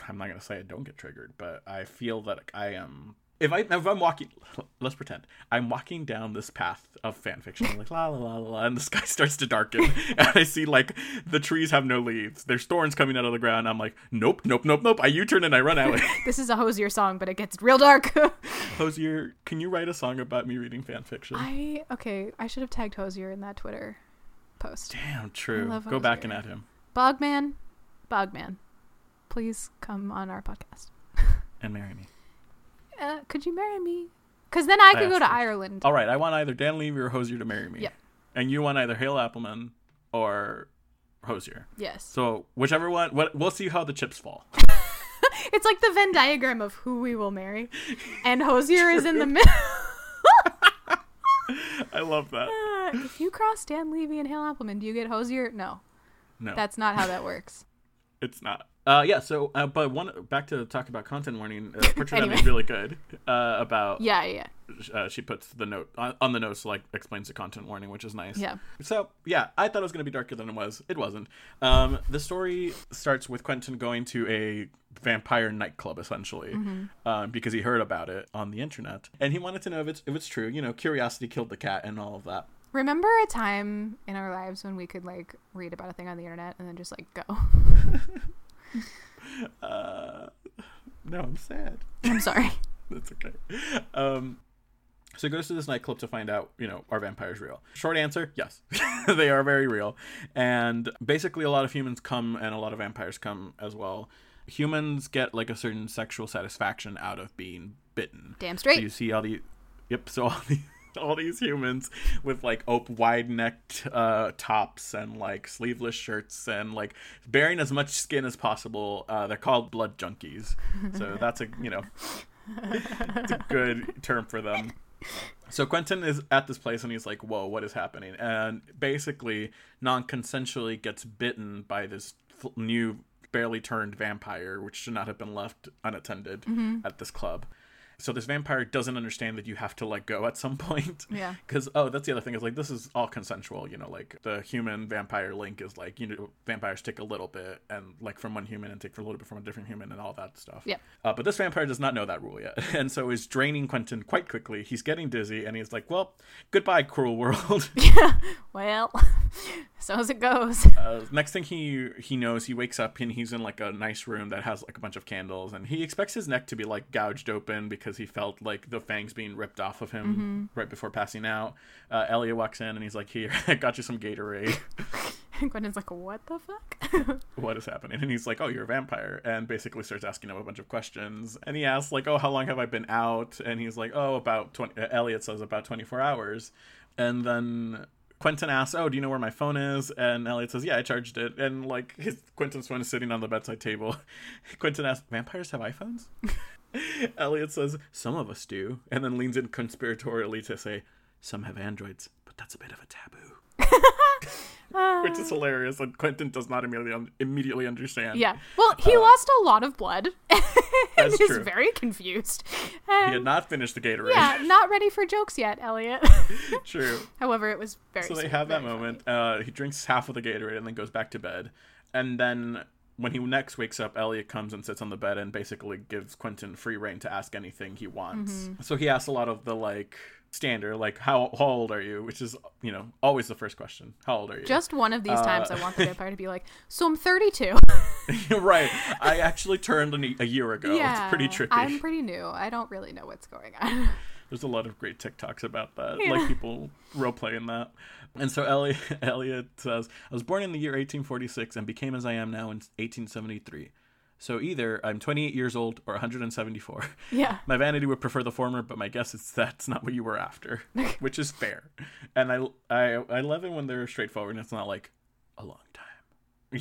I'm not gonna say I don't get triggered, but I feel that I am. If I if I'm walking, let's pretend I'm walking down this path of fan fiction, I'm like la la la la, and the sky starts to darken, and I see like the trees have no leaves. There's thorns coming out of the ground. I'm like, nope, nope, nope, nope. I U-turn and I run away. This is a Hozier song, but it gets real dark. Hozier, can you write a song about me reading fan fiction? I okay, I should have tagged Hozier in that Twitter post. Damn, true. Go back and at him Bogman, Bogman, please come on our podcast. and marry me. Uh, could you marry me? Because then I I could go to. Ireland. All right, I want either Dan Levy or Hozier to marry me. Yep. And you want either Hale Appleman or Hozier. Yes, So whichever one, what, we'll see how the chips fall. it's like the Venn diagram of who we will marry, and Hozier is in the middle. I love that. if you cross Dan Levy and Hale Appleman, do you get Hozier? No, No, that's not how that works. it's not. Uh, yeah. So, uh, but one back to talk about content warning. Uh, Portrait Anyway. is really good. Uh, about Yeah, yeah, uh, she puts the note on, on the notes like explains the content warning, which is nice. yeah. So yeah, I thought it was going to be darker than it was. It wasn't. Um, the story starts with Quentin going to a vampire nightclub essentially, um, because he heard about it on the internet and he wanted to know if it's if it's true. You know, curiosity killed the cat and all of that. Remember a time in our lives when we could like read about a thing on the internet and then just like go? Uh, no, I'm sad. I'm sorry. That's okay. Um, so he goes to this nightclub to find out, you know, are vampires real? Short answer, yes. they are very real. And basically, a lot of humans come and a lot of vampires come as well. Humans get like a certain sexual satisfaction out of being bitten. Damn So you see all the Yep. So all these, all these humans with like op- wide necked uh, tops and like sleeveless shirts and like bearing as much skin as possible. Uh, they're called blood junkies. So that's a you know, it's a good term for them. So Quentin is at this place and he's like, "Whoa, what is happening?" And basically, non-consensually gets bitten by this f- new, barely turned vampire, which should not have been left unattended at this club. So this vampire doesn't understand that you have to let go at some point. Yeah. Because oh, that's the other thing is like this is all consensual. You know, like the human vampire link is like you know vampires take a little bit and like from one human and take a little bit from a different human and all that stuff. Yep. Uh, but this vampire does not know that rule yet, and so is draining Quentin quite quickly. He's getting dizzy, and he's like, "Well, goodbye, cruel world." Yeah. Well, so as it goes. uh, next thing he he knows, he wakes up and he's in like a nice room that has like a bunch of candles, and he expects his neck to be like gouged open because he felt like the fangs being ripped off of him right before passing out. Uh, Elliot walks in and he's like, "Here, I got you some Gatorade." And Quentin's like, what the fuck? what is happening? And he's like, "Oh, you're a vampire," and basically starts asking him a bunch of questions. And he asks like, "Oh, how long have I been out?" And he's like, "Oh, about 20." Uh, Elliot says about 24 hours, and then. Quentin asks, "Oh, do you know where my phone is?" And Elliot says, "Yeah, I charged it." And like his Quentin's phone is sitting on the bedside table. Quentin asks, "Vampires have iPhones?" Elliot says, "Some of us do," and then leans in conspiratorially to say, "Some have androids, but that's a bit of a taboo." Which is hilarious, and Quentin does not immediately un- immediately understand. yeah. Well, he lost a lot of blood and That's is true. very confused. He had not finished the Gatorade. yeah, not ready for jokes yet, Elliot. True. However, it was very So they sweet, have that moment. Uh, he drinks half of the Gatorade and then goes back to bed. And then when he next wakes up, Elliot comes and sits on the bed and basically gives Quentin free reign to ask anything he wants. Mm-hmm. So he asks a lot of the like standard, like how, how old are you? Which is you know always the first question. How old are you? Just one of these times, Uh, I want the vampire to be like, "So I'm 32." right. I actually turned a, a year ago. yeah, It's pretty tricky. I'm pretty new. I don't really know what's going on. There's a lot of great TikToks about that, Yeah. like people role playing that. And so Elliot, Elliot says, "I was born in the year 1846 and became as I am now in 1873. So either I'm 28 years old or 174. yeah. My vanity would prefer the former, but my guess is that's not what you were after, which is fair. And I, I, I love it when they're straightforward and it's not like a long time,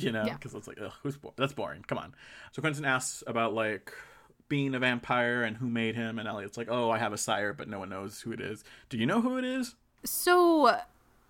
you know, Yeah. because it's like, ugh, who's bo- that's boring. Come on. So Quentin asks about like being a vampire and who made him, and Elliot's like, oh, I have a sire, but no one knows who it is. Do you know who it is? So,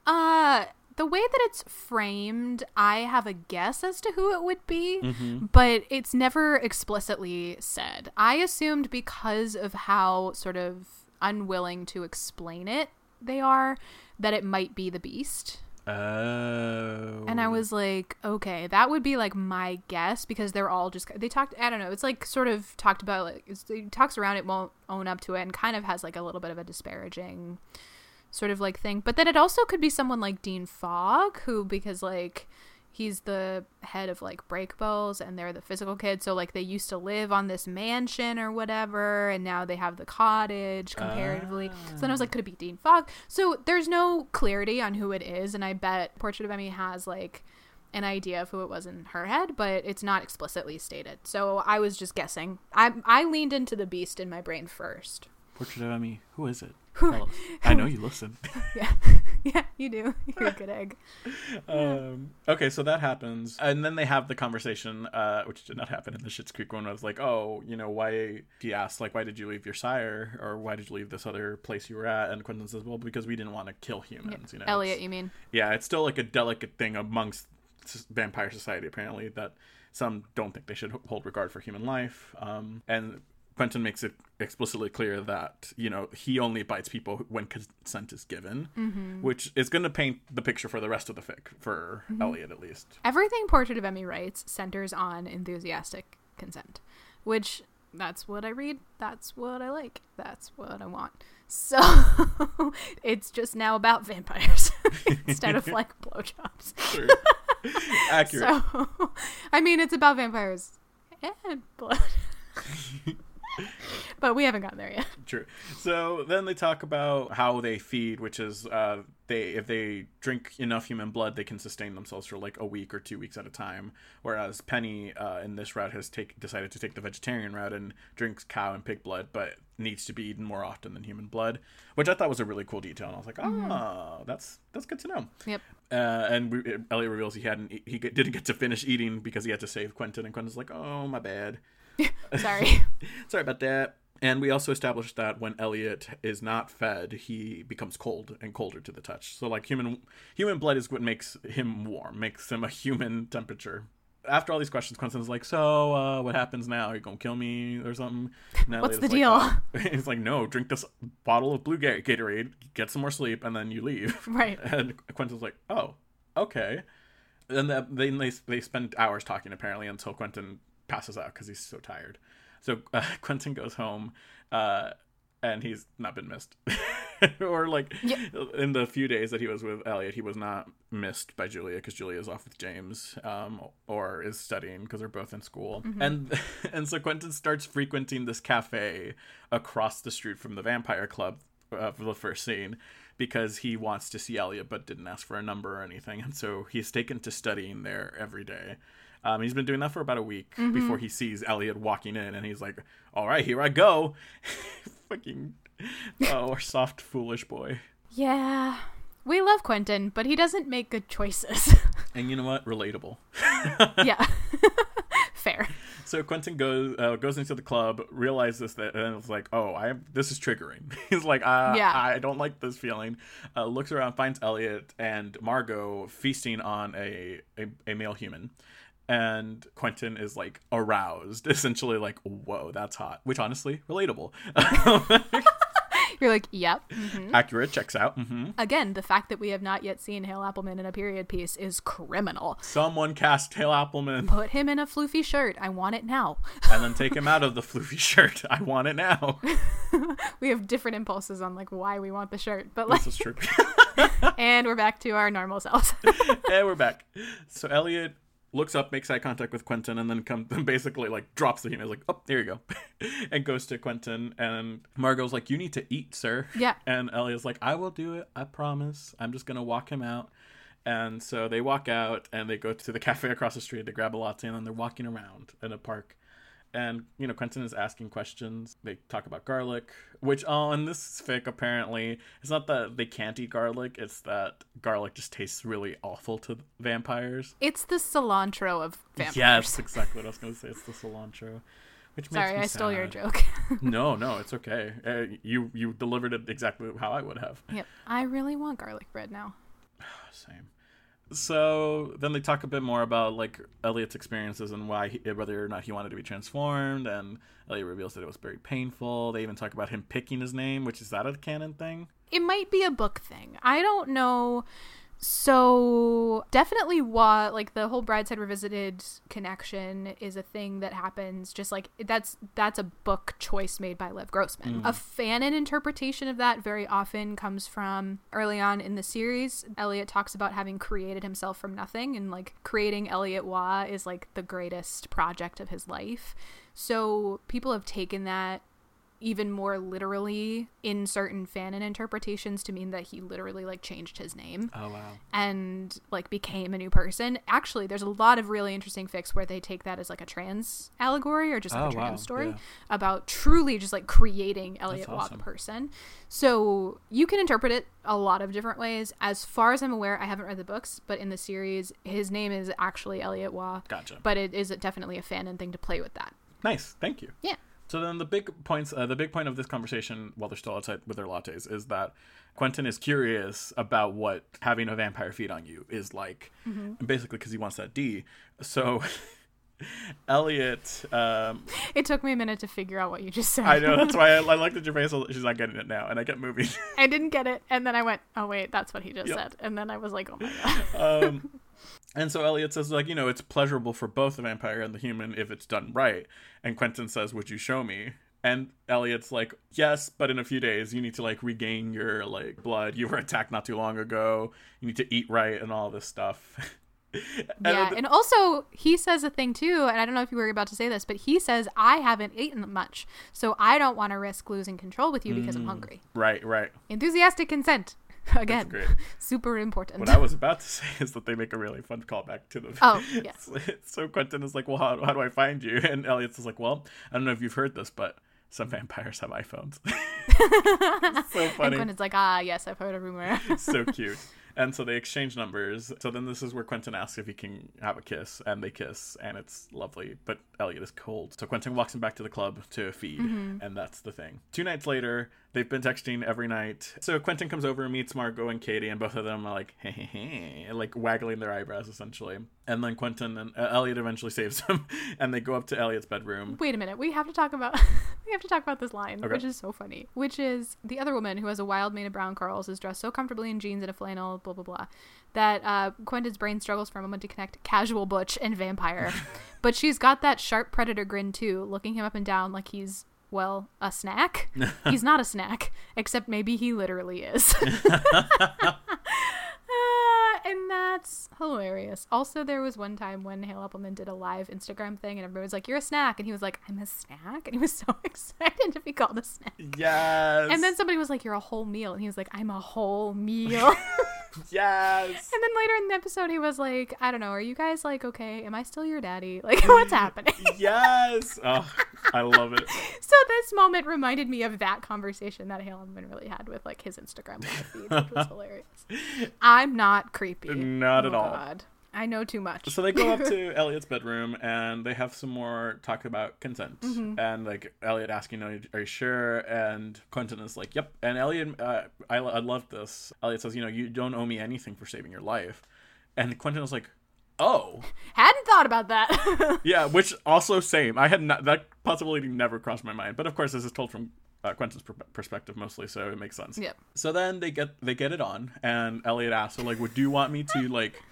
uh, the way that it's framed, I have a guess as to who it would be, Mm-hmm. but it's never explicitly said. I assumed because of how sort of unwilling to explain it they are, that it might be the beast. Oh. And I was like, okay, that would be like my guess because they're all just they talked. I don't know. It's like sort of talked about like it talks around it, won't own up to it, and kind of has like a little bit of a disparaging sort of like thing. But then it also could be someone like Dean Fogg, who because like he's the head of like Brakebills and they're the physical kids, so like they used to live on this mansion or whatever, and now they have the cottage comparatively. So then I was like, ah. could it be Dean Fogg? So there's no clarity on who it is, and I bet Portrait of Emmy has like an idea of who it was in her head, but it's not explicitly stated. So I was just guessing. I I leaned into the beast in my brain first. Portrait of Emmy. Who is it? I know you listen. Yeah, yeah, you do. You're a good egg. um, okay, so that happens, and then they have the conversation, uh, which did not happen in the Schitt's Creek one. I was like, oh, you know, why? He asked, like, why did you leave your sire, or why did you leave this other place you were at? And Quentin says, well, because we didn't want to kill humans. You know, Elliot, you mean? yeah, it's still like a delicate thing amongst vampire society, apparently, that some don't think they should hold regard for human life. Um, and Quentin makes it explicitly clear that, you know, he only bites people when consent is given, mm-hmm. which is going to paint the picture for the rest of the fic, for mm-hmm. Elliot at least. Everything Portrait of Emmy writes centers on enthusiastic consent, which that's what I read. That's what I like. That's what I want. So it's just now about vampires instead of like blowjobs. Sure. Accurate. So, I mean, it's about vampires and blood. but we haven't gotten there yet. True. So then they talk about how they feed, which is uh, they if they drink enough human blood, they can sustain themselves for like a week or two weeks at a time. Whereas Penny uh, in this route has take decided to take the vegetarian route and drinks cow and pig blood, but needs to be eaten more often than human blood, which I thought was a really cool detail. And I was like, oh, that's that's good to know. Yep. Uh, and we, Elliot reveals he hadn't he didn't get to finish eating because he had to save Quentin, and Quentin's like, oh my bad. Sorry. Sorry about that. And we also established that when Elliot is not fed, he becomes cold and colder to the touch. So like human human blood is what makes him warm, makes him a human temperature. After all these questions, Quentin's like, "So, uh, what happens now? Are you gonna kill me or something?" What's the like, deal? "Oh." He's like, "No, drink this bottle of blue Gatorade, get some more sleep, and then you leave." Right. And Quentin's like, "Oh, okay." And then they they they spend hours talking apparently until Quentin passes out because he's so tired. So uh, Quentin goes home, uh, and he's not been missed, or like Yeah. in the few days that he was with Elliot, he was not missed by Julia because Julia is off with James, um, or is studying because they're both in school, and and so Quentin starts frequenting this cafe across the street from the Vampire Club uh, for the first scene because he wants to see Elliot but didn't ask for a number or anything, and so he's taken to studying there every day. Um, he's been doing that for about a week before he sees Elliot walking in, and he's like, "All right, here I go." Fucking, oh, our soft, foolish boy. Yeah. We love Quentin, but he doesn't make good choices. And you know what? Relatable. yeah. Fair. So Quentin goes uh, goes into the club, realizes that, and it's like, "Oh, I this is triggering." He's like, uh, Yeah. "I don't like this feeling." Uh, looks around, finds Elliot and Margot feasting on a, a a male human, and Quentin is like aroused, essentially like, "Whoa, that's hot," which honestly relatable, You're like, yep. mhm. accurate, checks out. hmm Again, the fact that we have not yet seen Hale Appleman in a period piece is criminal. Someone cast Hale Appleman Put him in a floofy shirt. I want it now. and then take him out of the floofy shirt. I want it now. We have different impulses on like why we want the shirt, but like, This is true. and we're back to our normal selves. and we're back. So Elliot looks up, makes eye contact with Quentin, and then comes basically like drops the human. He's like, "Oh, there you go," and goes to Quentin. And Margot's like, "You need to eat, sir." Yeah. And Elliot's like, "I will do it. I promise. I'm just gonna walk him out." And so they walk out and they go to the cafe across the street. They grab a latte and then they're walking around in a park. And you know, Quentin is asking questions. They talk about garlic, which oh, in this fic apparently it's not that they can't eat garlic; it's that garlic just tastes really awful to vampires. it's the cilantro of vampires. Yes, exactly what I was going to say. It's the cilantro. Which makes Sorry, I stole your joke. No, no, it's okay. Uh, you you delivered it exactly how I would have. yep. I really want garlic bread now. Same. So then they talk a bit more about like Elliot's experiences and why he, whether or not he wanted to be transformed, and Elliot reveals that it was very painful. They even talk about him picking his name, which is that a canon thing? it might be a book thing. I don't know. So definitely what like the whole Brideshead Revisited connection is a thing that happens just like that's that's a book choice made by Lev Grossman. Mm. A fanon interpretation of that very often comes from early on in the series. Elliot talks about having created himself from nothing and like creating Elliot Waugh is like the greatest project of his life. So people have taken that even more literally in certain fanon interpretations to mean that he literally like changed his name Oh wow. and like became a new person. Actually, there's a lot of really interesting fics where they take that as like a trans allegory or just like Oh, a trans wow, story yeah. about truly just like creating Elliot awesome. the person. So you can interpret it a lot of different ways. As far as I'm aware, I haven't read the books, but in the series, his name is actually Elliot Waugh. Gotcha. But it is definitely a fanon thing to play with that. Nice, thank you. Yeah. So then the big points, uh, the big point of this conversation, while they're still outside with their lattes, is that Quentin is curious about what having a vampire feed on you is like, and basically because he wants that D. So Elliot, um, It took me a minute to figure out what you just said. I know that's why I, I like that your face. She's not getting it now, and I kept moving. I didn't get it, and then I went, "Oh wait, that's what he just Yep. said," and then I was like, "Oh my god." um, and so Elliot says, like, you know, it's pleasurable for both the vampire and the human if it's done right. And Quentin says, "Would you show me?" And Elliot's like, "Yes, but in a few days, you need to like regain your like blood. You were attacked not too long ago. You need to eat right and all this stuff." yeah, then- and also he says a thing too, and I don't know if you were about to say this, but he says I haven't eaten much, so I don't want to risk losing control with you because Mm. I'm hungry. right, right. Enthusiastic consent. Again, super important. What I was about to say is that they make a really fun callback to the. Oh, yes. so Quentin is like, "Well, how, how do I find you?" And Elliot's is like, "Well, I don't know if you've heard this, but some vampires have iPhones." so funny. and. Quentin's like, ah, yes, I've heard a rumor. so cute. And so they exchange numbers. So then this is where Quentin asks if he can have a kiss, and they kiss, and it's lovely. But Elliot is cold. So Quentin walks him back to the club to feed, and that's the thing. Two nights later, they've been texting every night. So Quentin comes over and meets Margot and Kady, and both of them are like, hey, hey, hey, like waggling their eyebrows essentially. And then Quentin and uh, Elliot eventually saves him, and they go up to Elliot's bedroom. Wait a minute, we have to talk about we have to talk about this line, Okay. which is so funny. Which is the other woman who has a wild mane of brown curls is dressed so comfortably in jeans and a flannel, blah blah blah, that uh, Quentin's brain struggles for a moment to connect casual butch and vampire. but she's got that sharp predator grin too, looking him up and down like he's well a snack. he's not a snack, except maybe he literally is. And that's hilarious. Also, there was one time when Hale Appleman did a live Instagram thing, and everybody was like, "You're a snack," and he was like, "I'm a snack," and he was so excited to be called a snack. Yes. And then somebody was like, "You're a whole meal," and he was like, "I'm a whole meal." yes. and then later in the episode, he was like, "I don't know, are you guys like okay? Am I still your daddy? Like, what's happening?" yes. Oh, I love it. so this moment reminded me of that conversation that Hale Appleman really had with like his Instagram live feed, which was hilarious. I'm not creepy. Not at Oh, all. God. I know too much. So they go up to Elliot's bedroom and they have some more talk about consent. Mm-hmm. And like Elliot asking, "Are you, are you sure?" And Quentin is like, "Yep." And Elliot, uh, I I love this. Elliot says, "You know, you don't owe me anything for saving your life." And Quentin was like, "Oh, Hadn't thought about that. yeah." Which also same. I had not that possibility never crossed my mind. But of course, this is told from. Uh, Quentin's per- perspective mostly, so it makes sense. Yep. So then they get they get it on, and Elliot asks, "So like, would do you want me to like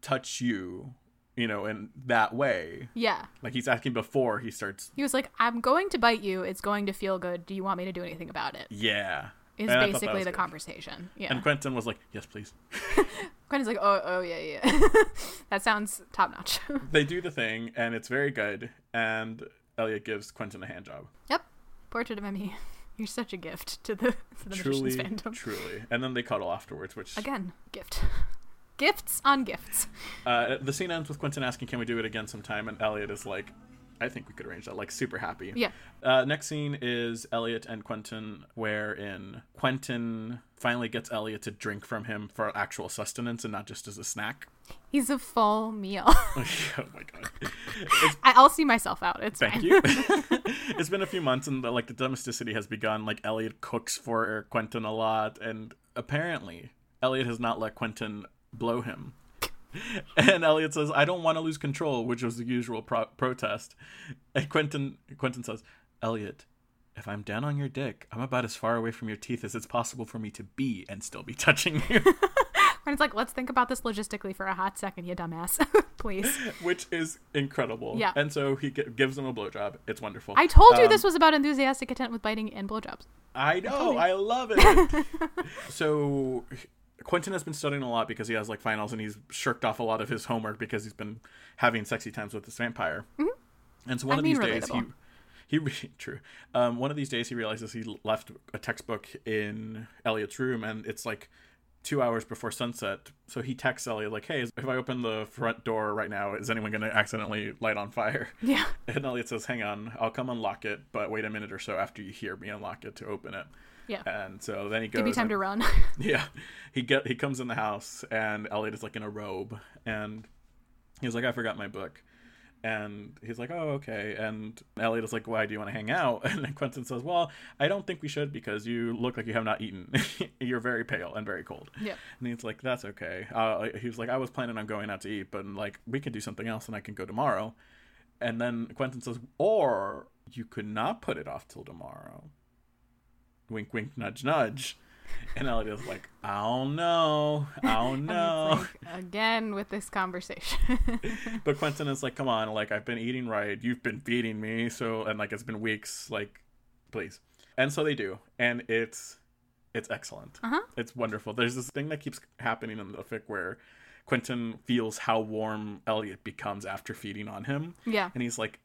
touch you, you know, in that way?" yeah. Like he's asking before he starts. He was like, I'm going to bite you. It's going to feel good. Do you want me to do anything about it? Yeah. Is And I thought that basically the good. conversation. Yeah. And Quentin was like, "Yes, please." Quentin's like, oh, oh, yeah, yeah. that sounds top notch. They do the thing, and it's very good. And Elliot gives Quentin a hand job. yep. Portrait of Emmy. You're such a gift to the, to the Truly, Magician's fandom. truly. And then they cuddle afterwards, which Again, gift. Gifts on gifts. uh, the scene ends with Quentin asking, "Can we do it again sometime?" And Elliot is like, "I think we could arrange that." Like super happy. Yeah. Uh, next scene is Elliot and Quentin, wherein Quentin finally gets Elliot to drink from him for actual sustenance and not just as a snack. He's a full meal. Oh, oh my god. It's I, I'll see myself out. It's Thank fine. you. it's been a few months, and the, like the domesticity has begun. Like Elliot cooks for Quentin a lot, and apparently Elliot has not let Quentin blow him. And Elliot says, "I don't want to lose control," which was the usual pro- protest. And Quentin Quentin says, "Elliot." If I'm down on your dick, I'm about as far away from your teeth as it's possible for me to be and still be touching you. And it's like, let's think about this logistically for a hot second, you dumbass. Please. Which is incredible. Yeah. And so he gi- gives him a blowjob. It's wonderful. I told you Um, this was about enthusiastic content with biting and blowjobs. I know, I love it. so Quentin has been studying a lot because he has like finals and he's shirked off a lot of his homework because he's been having sexy times with this vampire. And so one I of these days relatable. he he true. Um, one of these days he realizes he left a textbook in Elliot's room and it's like two hours before sunset. So he texts Elliot like, "Hey, if I open the front door right now, is anyone going to accidentally light on fire?" Yeah. And Elliot says, "Hang on, I'll come unlock it, but wait a minute or so after you hear me unlock it to open it." Yeah. And so then he goes. Give me time and- to run. Yeah, he get he comes in the house and Elliot is like in a robe and he's like, "I forgot my book." And he's like, "Oh, okay." And Elliot is like, "Why do you want to hang out?" And then Quentin says, "Well, I don't think we should because you look like you have not eaten. You're very pale and very cold." Yeah. And he's like, "That's okay." Uh, he was like, "I was planning on going out to eat, but like we can do something else, and I can go tomorrow." And then Quentin says, "Or you could not put it off till tomorrow." Wink, wink, nudge, nudge. And Elliot is like, "I don't know, I don't know." like, again with this conversation. but Quentin is like, "Come on, like I've been eating right. You've been feeding me, so and like it's been weeks. Like, please." And so they do, and it's it's excellent. Uh-huh. It's wonderful. There's this thing that keeps happening in the fic where Quentin feels how warm Elliot becomes after feeding on him. Yeah. And he's like,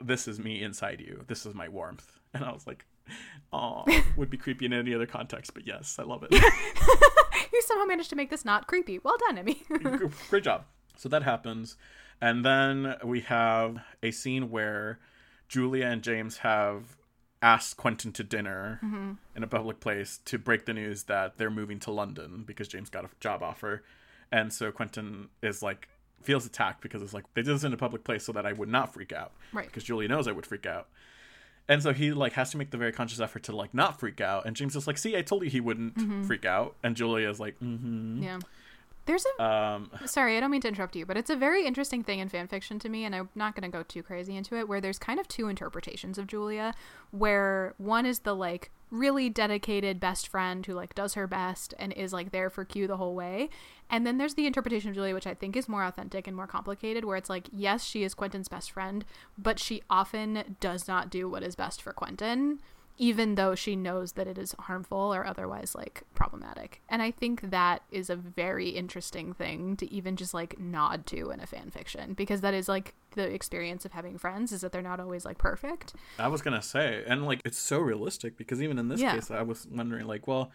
This is me inside you. This is my warmth. And I was like, Oh, would be creepy in any other context, but yes, I love it. you somehow managed to make this not creepy. Well done, Emmy. Great job. So that happens. And then we have a scene where Julia and James have asked Quentin to dinner mm-hmm. in a public place to break the news that they're moving to London because James got a job offer. And so Quentin is like, feels attacked because it's like, they did this in a public place so that I would not freak out. Right. Because Julia knows I would freak out. And so he like has to make the very conscious effort to like not freak out. And James is like, see, I told you he wouldn't freak out. And Julia is like, mm-hmm. yeah. There's a Um, sorry, I don't mean to interrupt you, but it's a very interesting thing in fan fiction to me, and I'm not going to go too crazy into it. Where there's kind of two interpretations of Julia, where one is the like really dedicated best friend who like does her best and is like there for Q the whole way, and then there's the interpretation of Julia, which I think is more authentic and more complicated, where it's like yes, she is Quentin's best friend, but she often does not do what is best for Quentin even though she knows that it is harmful or otherwise like problematic. And I think that is a very interesting thing to even just like nod to in a fan fiction because that is like the experience of having friends is that they're not always like perfect. I was gonna say, and like it's so realistic because even in this Yeah. case, I was wondering, like, well,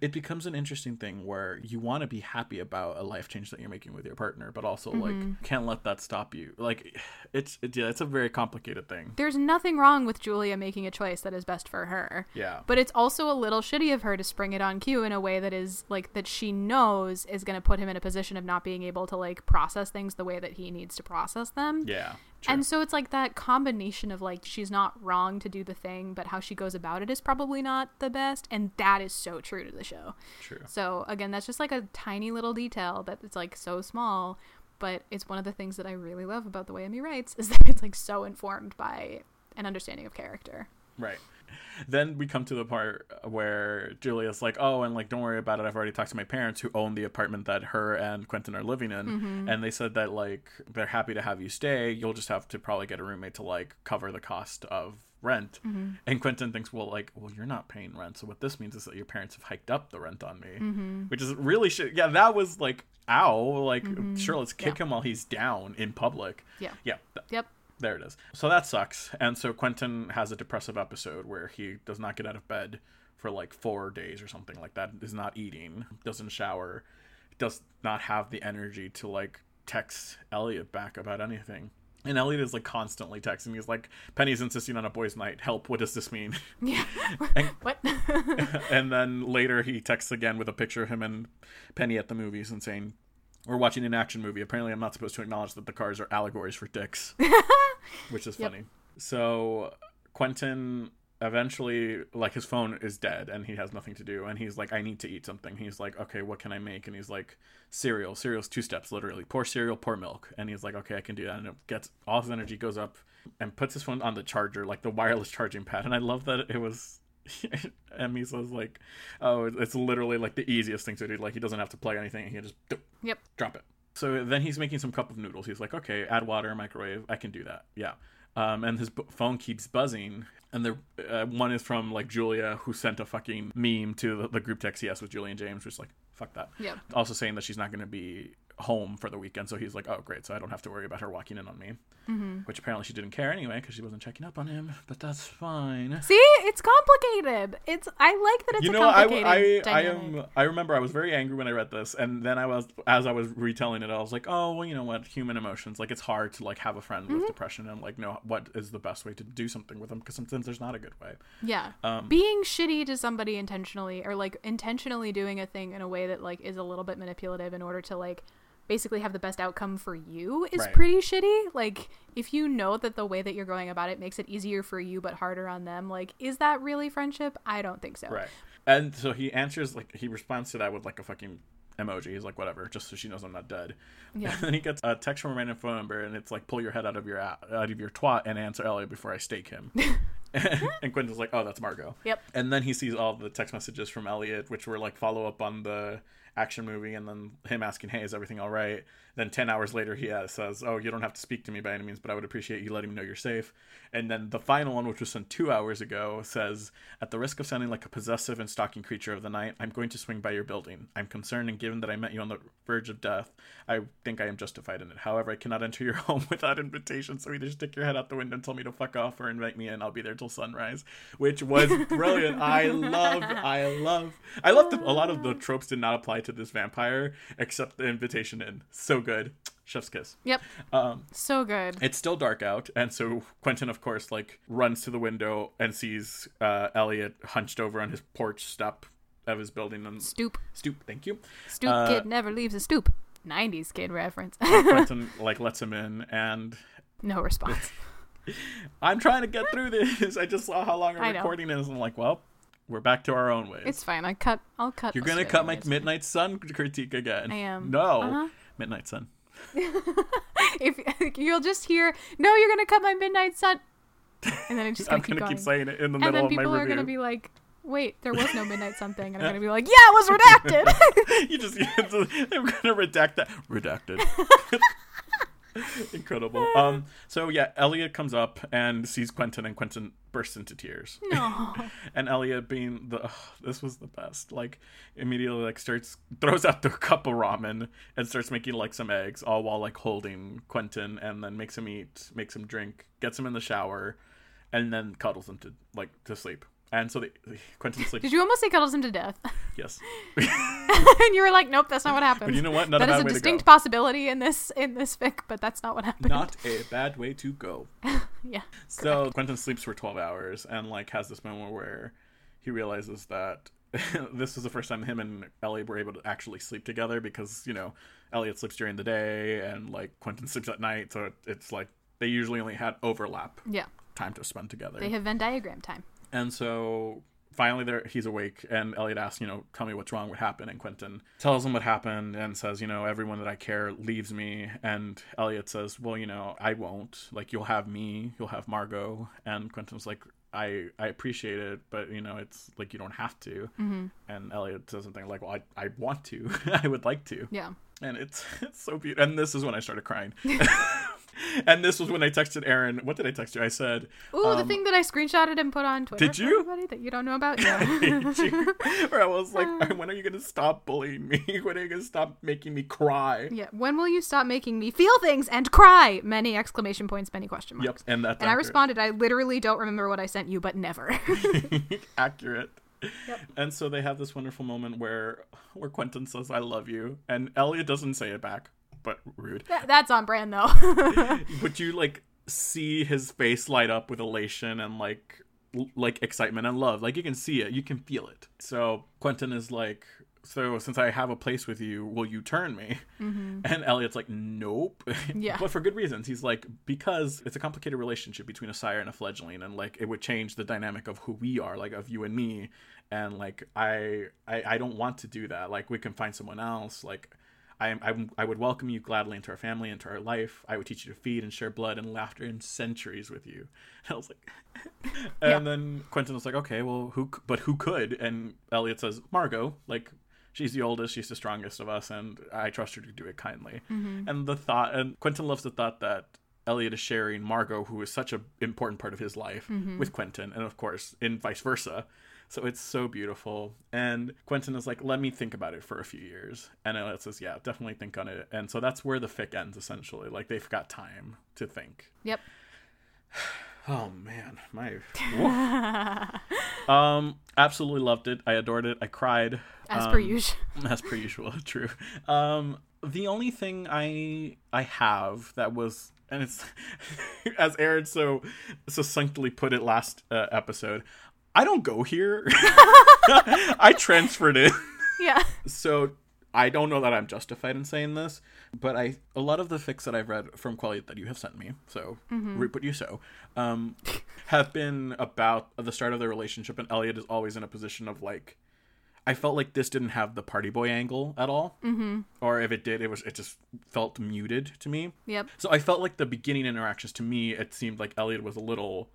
it becomes an interesting thing where you want to be happy about a life change that you're making with your partner, but also Mm-hmm. like can't let that stop you. Like, it's it, yeah, it's a very complicated thing. There's nothing wrong with Julia making a choice that is best for her. Yeah, But it's also a little shitty of her to spring it on Q in a way that is like that she knows is going to put him in a position of not being able to like process things the way that he needs to process them. yeah, true. And so it's like that combination of like she's not wrong to do the thing, but how she goes about it is probably not the best, and that is so true to the show. true. So again, that's just like a tiny little detail that it's like so small, but it's one of the things that I really love about the way Emmy writes is that it's like so informed by an understanding of character. Right. Then we come to the part where Julia's like, "Oh, and like, don't worry about it. I've already talked to my parents who own the apartment that her and Quentin are living in, Mm-hmm. and they said that like they're happy to have you stay. You'll just have to probably get a roommate to like cover the cost of rent." Mm-hmm. And Quentin thinks, "Well, like, well, you're not paying rent, so what this means is that your parents have hiked up the rent on me, Mm-hmm. which is really shit. Yeah, that was like, ow. Like, sure, let's kick Yeah. him while he's down in public. Yeah. yeah." Yep. There it is. So that sucks. And so Quentin has a depressive episode where he does not get out of bed for like four days or something like that. Is not eating, doesn't shower, does not have the energy to like text Elliot back about anything. And Elliot is like constantly texting. He's like, Penny's insisting on a boys' night. Help. What does this mean? Yeah. And- what? and then later he texts again with a picture of him and Penny at the movies and saying, We're watching an action movie. Apparently, I'm not supposed to acknowledge that the cars are allegories for dicks, which is Yep. funny. So, Quentin eventually, like, his phone is dead and he has nothing to do. And he's like, I need to eat something. He's like, Okay, what can I make? And he's like, Cereal. Cereal's two steps, literally. Pour cereal, pour milk. And he's like, Okay, I can do that. And it gets all his energy goes up and puts his phone on the charger, like the wireless charging pad. And I love that it was Emmy says like, "Oh, it's literally like the easiest thing to do. Like he doesn't have to plug anything; he can just yep. drop it." So then he's making some cup of noodles. He's like, "Okay, add water, microwave. I can do that." Yeah. Um, and his b- phone keeps buzzing, and the uh, one is from like Julia, who sent a fucking meme to the, the group text he has with Julia and James, which is like, "Fuck that." Yep. Also saying that she's not going to be home for the weekend, so he's like, "Oh, great! So I don't have to worry about her walking in on me." Mm-hmm. Which apparently she didn't care anyway because she wasn't checking up on him. But that's fine. See, it's complicated. It's I like that it's you know, I, complicated I, I am. I remember I was very angry when I read this, and then I was, as I was retelling it, I was like, oh, well, you know what, human emotions. Like it's hard to like have a friend Mm-hmm. with depression and like know what is the best way to do something with them because sometimes there's not a good way. Yeah. Um, Being shitty to somebody intentionally or like intentionally doing a thing in a way that like is a little bit manipulative in order to like basically have the best outcome for you is Right. pretty shitty. Like if you know that the way that you're going about it makes it easier for you but harder on them, like is that really friendship? I don't think so. Right. And so he answers like he responds to that with like a fucking emoji. He's like, whatever, just so she knows I'm not dead. Yeah. And then he gets a text from a random phone number, and it's like, pull your head out of your out of your twat and answer Elliot before I stake him. and Quentin's like, oh, that's Margot. Yep. And then he sees all the text messages from Elliot, which were like follow up on the action movie, and then him asking, "Hey, is everything all right?" Then ten hours later, he says, "Oh, you don't have to speak to me by any means, but I would appreciate you letting me know you're safe." And then the final one, which was sent two hours ago, says, "At the risk of sounding like a possessive and stalking creature of the night, I'm going to swing by your building. I'm concerned, and given that I met you on the verge of death, I think I am justified in it. However, I cannot enter your home without invitation, so either stick your head out the window and tell me to fuck off, or invite me in. I'll be there till sunrise." Which was brilliant. I love, I love, I love that a lot of the tropes did not apply to this vampire accept the invitation in. So good. Chef's kiss. Yep. Um, So good. it's still dark out, and so Quentin, of course, like runs to the window and sees uh, Elliot hunched over on his porch step of his building and Stoop. stoop. Thank you. Stoop Uh, kid never leaves a stoop. 90s kid reference. Quentin like lets him in, and no response. I'm trying to get through this. I just saw how long know. recording is. and I'm like, well, we're back to our own ways. It's fine. I cut. I'll cut. You're gonna cut my. Midnight Sun critique again. I am. No, Uh-huh. Midnight Sun. If you'll just hear, no, you're gonna cut my midnight sun, and then it's just gonna I'm keep gonna going. keep saying it in the and middle of my review. And then people are gonna be like, wait, there was no midnight sun thing, and I'm gonna be like, yeah, it was redacted. you just they're gonna redact that redacted incredible. Um so yeah elliot comes up and sees quentin and quentin bursts into tears. No. and elliot being the ugh, this was the best. Like immediately like starts throws out the cup of ramen and starts making like some eggs all while like holding quentin and then makes him eat makes him drink gets him in the shower and then cuddles him to like to sleep and so they, quentin sleeps Did you almost say cuddles him to death? yes and you were like, nope, that's not what happened. but you know what not that a is a way distinct possibility in this in this fic, but that's not what happened. not a bad way to go yeah. So Quentin sleeps for 12 hours and like has this moment where he realizes that this is the first time him and Elliot were able to actually sleep together because, you know, Elliot sleeps during the day and like Quentin sleeps at night. So it, it's like they usually only had overlap Yeah. time to spend together. They have Venn diagram time. And so finally there he's awake and Elliot asks, you know, tell me what's wrong, what happened, and Quentin tells him what happened and says, you know, everyone that I care leaves me and Elliot says, Well, you know, I won't. Like you'll have me, you'll have Margo and Quentin's like I, I appreciate it, but you know it's like you don't have to. Mm-hmm. And Elliot says something like, "Well, I, I want to, I would like to," Yeah. and it's it's so beautiful. And this is when I started crying. and this was when I texted Erin. What did I text you? I said, Ooh, the um, thing that I screenshotted and put on Twitter. Did you? Everybody that you don't know about? Yeah. Where I was like, when are you gonna stop bullying me? When are you gonna stop making me cry? yeah. When will you stop making me feel things and cry? Many exclamation points, many question marks. Yep, and that's And I responded, I literally don't remember what I sent you, but never. accurate. Yep. And so they have this wonderful moment where where Quentin says, "I love you," and Elliot doesn't say it back, but rude. That- That's on brand, though. but you like see his face light up with elation and like l- like excitement and love? Like you can see it. You can feel it. So quentin is like so since i have a place with you will you turn me? Mm-hmm. And elliot's like nope. Yeah. but for good reasons. He's like because it's a complicated relationship between a sire and a fledgling and like it would change the dynamic of who we are like of you and me. And like i i, I don't want to do that. Like we can find someone else. Like I, I'm, I would welcome you gladly into our family, into our life. I would teach you to feed and share blood and laughter in centuries with you. And I was like, and then Quentin was like, okay, well, who, but who could? And Elliot says, Margo, like, she's the oldest, she's the strongest of us, and I trust her to do it kindly. Mm-hmm. And the thought, and Quentin loves the thought that Elliot is sharing Margo, who is such an important part of his life, mm-hmm. with Quentin, and of course, in vice versa. So it's so beautiful. And Quentin is like, let me think about it for a few years. And Elliot says, yeah, definitely think on it. And so that's where the fic ends, essentially. Like, they've got time to think. yep. Oh, man. My. um, absolutely loved it. I adored it. I cried. As Um, per usual. as per usual true um the only thing i i have that was and it's as erin so succinctly put it last uh, episode i don't go here i transferred it Yeah. so i don't know that i'm justified in saying this but i a lot of the fics that i've read from Quelliot that you have sent me so root but you so um have been about the start of their relationship and elliot is always in a position of like I felt like this didn't have the party boy angle at all, mm-hmm. or if it did, it was it just felt muted to me. Yep. So I felt like the beginning interactions to me, it seemed like Elliot was a little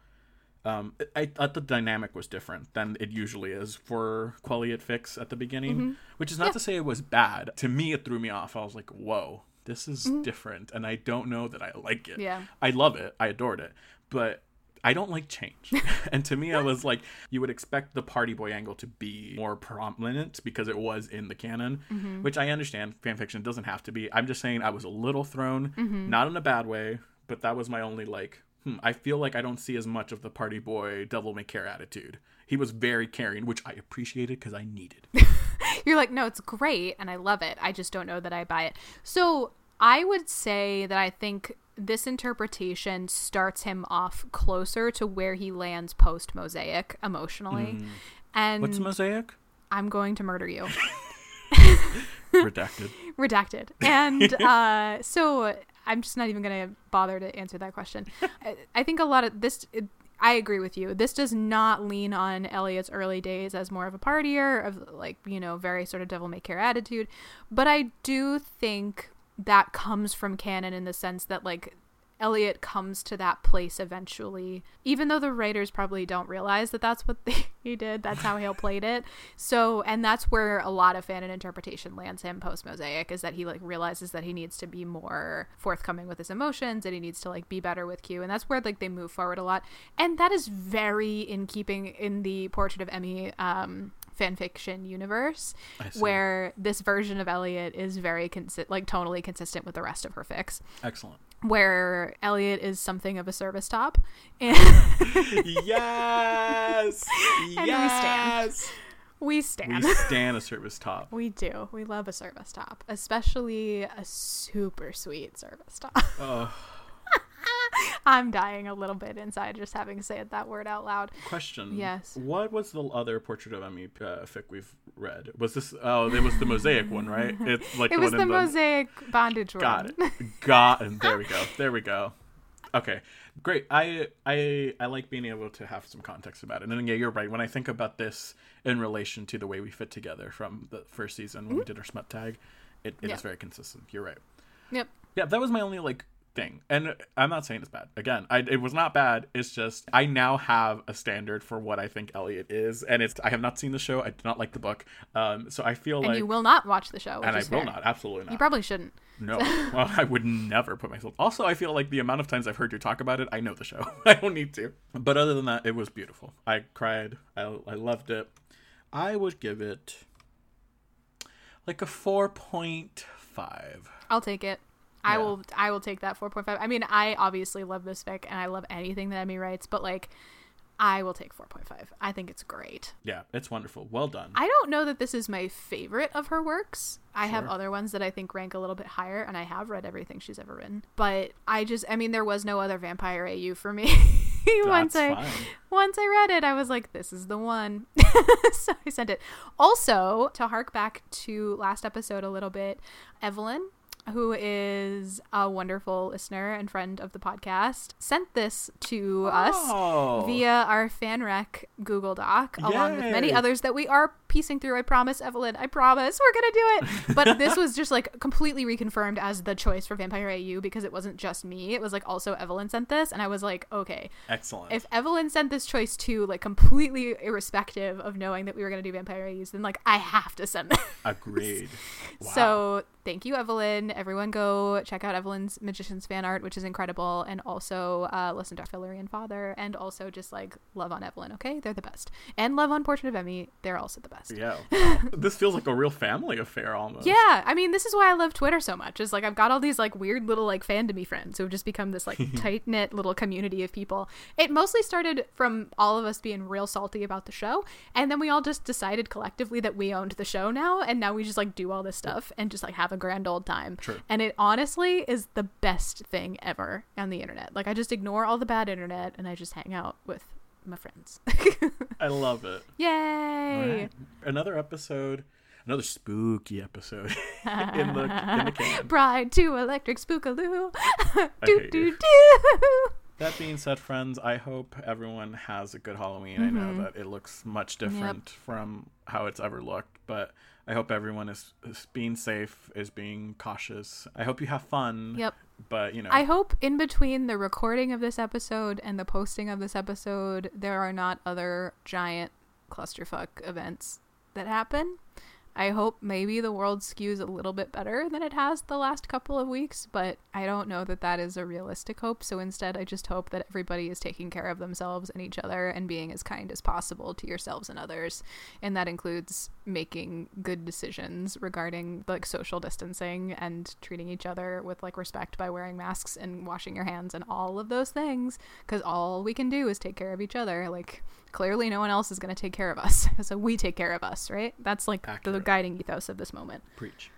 Um, I thought the dynamic was different than it usually is for Quelliot fics at the beginning, mm-hmm. which is not Yeah. to say it was bad. To me, it threw me off. I was like, whoa, this is mm-hmm. different, and I don't know that I like it. Yeah. I love it. I adored it, but I don't like change. and to me, I was like, you would expect the party boy angle to be more prominent because it was in the canon, mm-hmm. which I understand. Fan fiction doesn't have to be. I'm just saying I was a little thrown, not in a bad way, but that was my only like. Hmm, I feel like I don't see as much of the party boy devil may care attitude. He was very caring, which I appreciated because I needed. You're like, no, it's great and I love it. I just don't know that I buy it. So I would say that I think this interpretation starts him off closer to where he lands post mosaic emotionally. And What's mosaic? I'm going to murder you. Redacted. redacted and uh, so i'm just not even going to bother to answer that question. I, I think a lot of this it, i agree with you. This does not lean on elliot's early days as more of a partier of like you know very sort of devil may care attitude. But i do think that comes from canon in the sense that like Elliot comes to that place eventually, even though the writers probably don't realize that that's what they, he did. That's how Hale played it. So, and that's where a lot of fan and interpretation lands him post Mosaic is that he like realizes that he needs to be more forthcoming with his emotions and he needs to like be better with Q. And that's where like they move forward a lot. And that is very in keeping in the Portrait of Emmy um, fan fiction universe, where this version of Elliot is very consi- like tonally consistent with the rest of her fics Excellent. where Elliot is something of a service top, and yes. we stand. yes. we We stand. stand a service top. We do. We love a service top, especially a super sweet service top. Uh, I'm dying a little bit inside just having said that word out loud. question. Yes. What was the other portrait of Emmy uh, fic we've read? Was this? Oh, it was the mosaic one, right? It's like It was one the in mosaic bondage one. Got it. Got it. There we go. There we go. Okay, great. I I I like being able to have some context about it. And then, yeah, you're right. When I think about this in relation to the way we fit together from the first season when we did our smut tag, it, it is very consistent. You're right. Yep. Yeah, that was my only like thing. And I'm not saying it's bad. Again, I, it was not bad. It's just I now have a standard for what I think Elliot is, and it's I have not seen the show. I do not like the book. Um, so I feel And like you will not watch the show. And I is will not. Absolutely not. You probably shouldn't. No, well, I would never put myself. Also, I feel like the amount of times I've heard you talk about it, I know the show. I don't need to. But other than that, it was beautiful. I cried. I, I loved it. I would give it like a four point five. I'll take it. I will. I will take that four point five. I mean, I obviously love this fic, and I love anything that Emmy writes, but like, I will take four point five. I think it's great. Yeah, it's wonderful. Well done. I don't know that this is my favorite of her works. I have other ones that I think rank a little bit higher, and I have read everything she's ever written. But I just, I mean, there was no other vampire AU for me. once I fine. once I read it, I was like, this is the one. so I sent it. Also, to hark back to last episode a little bit, Evelyn, who is a wonderful listener and friend of the podcast, sent this to us Oh. via our fan rec Google Doc, along with many others that we are piecing through. I promise, Evelyn. I promise we're gonna do it. But this was just like completely reconfirmed as the choice for Vampire AU because it wasn't just me. It was like also Evelyn sent this, and I was like, okay, Excellent. if Evelyn sent this choice too, like completely irrespective of knowing that we were gonna do Vampire AUs, then like I have to send this. Agreed. Wow. So thank you, Evelyn. Everyone go check out Evelyn's Magician's fan art, which is incredible, and also uh, listen to our Philarian Father, and also just like love on Evelyn. Okay, they're the best, and love on Portrait of Emmy. They're also the best. Yeah, this feels like a real family affair almost. Yeah, I mean, this is why I love Twitter so much. Is like I've got all these like weird little like fandom friends who've just become this like tight knit little community of people. It mostly started from all of us being real salty about the show, and then we all just decided collectively that we owned the show now, and now we just like do all this stuff and just like have a grand old time. True. And it honestly is the best thing ever on the internet. Like I just ignore all the bad internet and I just hang out with my friends. I love it. Yay! Alright. Another episode, another spooky episode in the in the can. Pride Two Electric Spookaloo. Do do do. that being said, friends, I hope everyone has a good Halloween. I know mm-hmm. that it looks much different from how it's ever looked, but I hope everyone is, is being safe, is being cautious. I hope you have fun. Yep. But, you know, I hope in between the recording of this episode and the posting of this episode, there are not other giant clusterfuck events that happen. I hope maybe the world skews a little bit better than it has the last couple of weeks, but I don't know that that is a realistic hope. So instead, I just hope that everybody is taking care of themselves and each other and being as kind as possible to yourselves and others. And that includes making good decisions regarding like social distancing and treating each other with like respect by wearing masks and washing your hands and all of those things because all we can do is take care of each other. Like clearly no one else is going to take care of us. So we take care of us, right? That's like the guiding ethos of this moment. preach.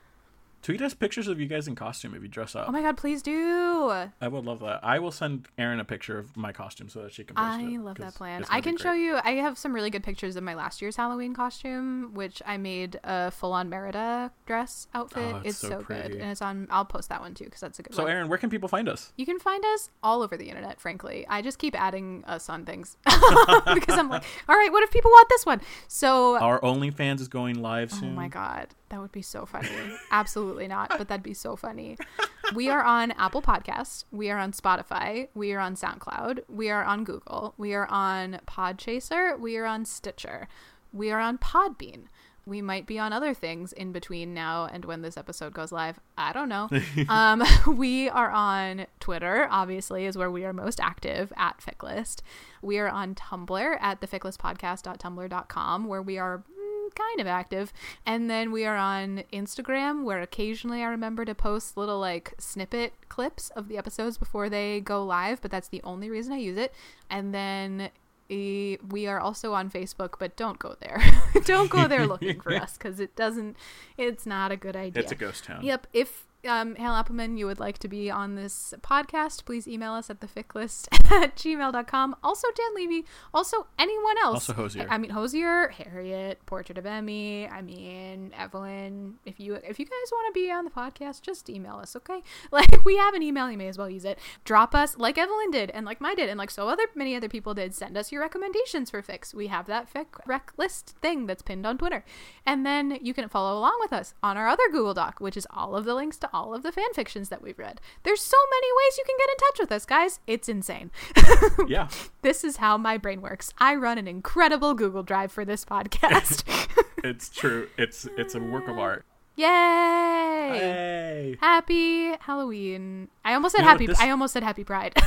Tweet us pictures of you guys in costume if you dress up. Oh my god, please do. I would love that. I will send Erin a picture of my costume so that she can post I it, love that plan. I can show you. I have some really good pictures of my last year's Halloween costume, which I made a full-on Merida dress outfit. Oh, it's it's so so, good, and it's on. I'll post that one too because that's a good So. Erin, where can people find us? You can find us all over the internet, frankly. I just keep adding us on things because I'm like, all right, what if people want this one? So, Our OnlyFans is going live soon. oh my God, that would be so funny. Absolutely not, but that'd be so funny. We are on Apple Podcasts. We are on Spotify. We are on SoundCloud. We are on Google. We are on Podchaser. We are on Stitcher. We are on Podbean. We might be on other things in between now and when this episode goes live. I don't know. um, we are on Twitter, obviously, is where we are most active at FicList. We are on Tumblr at theficlistpodcast.tumblr.com, where we are kind of active. And then we are on Instagram, where occasionally I remember to post little like snippet clips of the episodes before they go live, but that's the only reason I use it. And then we are also on Facebook, but don't go there. don't go there looking for us because it doesn't, it's not a good idea. It's a ghost town. Yep. If um, Hale Appleman, you would like to be on this podcast, please email us at theficlist at gmail.com. Also, Dan Levy. Also, anyone else. Also Hozier. I, I mean, Hozier, Harriet, Portrait of Emmy. I mean, Evelyn. If you if you guys want to be on the podcast, just email us, okay? Like, we have an email. You may as well use it. Drop us, like Evelyn did, and like my did, and like so other many other people did. Send us your recommendations for fics. We have that fic rec list thing that's pinned on Twitter. And then you can follow along with us on our other Google Doc, which is all of the links to all of the fan fictions that we've read. There's so many ways you can get in touch with us, guys. It's insane. Yeah. this is how my brain works. I run an incredible Google Drive for this podcast. it's true. It's it's a work of art. Yay! Hey. Happy Halloween. I almost said You know happy this- I almost said happy pride.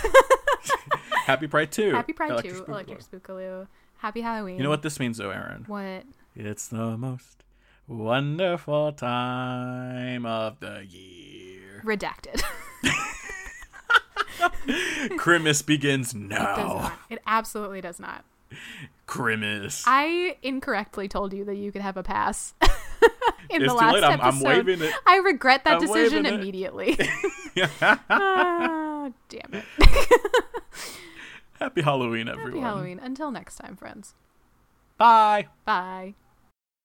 Happy Pride too. happy pride Electric too. Spookaloo. Electric Spookaloo. Happy Halloween. You know what this means though, Erin? What? It's the most wonderful time of the year. Redacted. Christmas begins now. not. It absolutely does not. Christmas. I incorrectly told you that you could have a pass in It's the last. I'm- I'm episode. waving it. I regret that I'm decision immediately. Ah, damn it. Happy Halloween, everyone. Happy Halloween. Until next time, friends. Bye. Bye.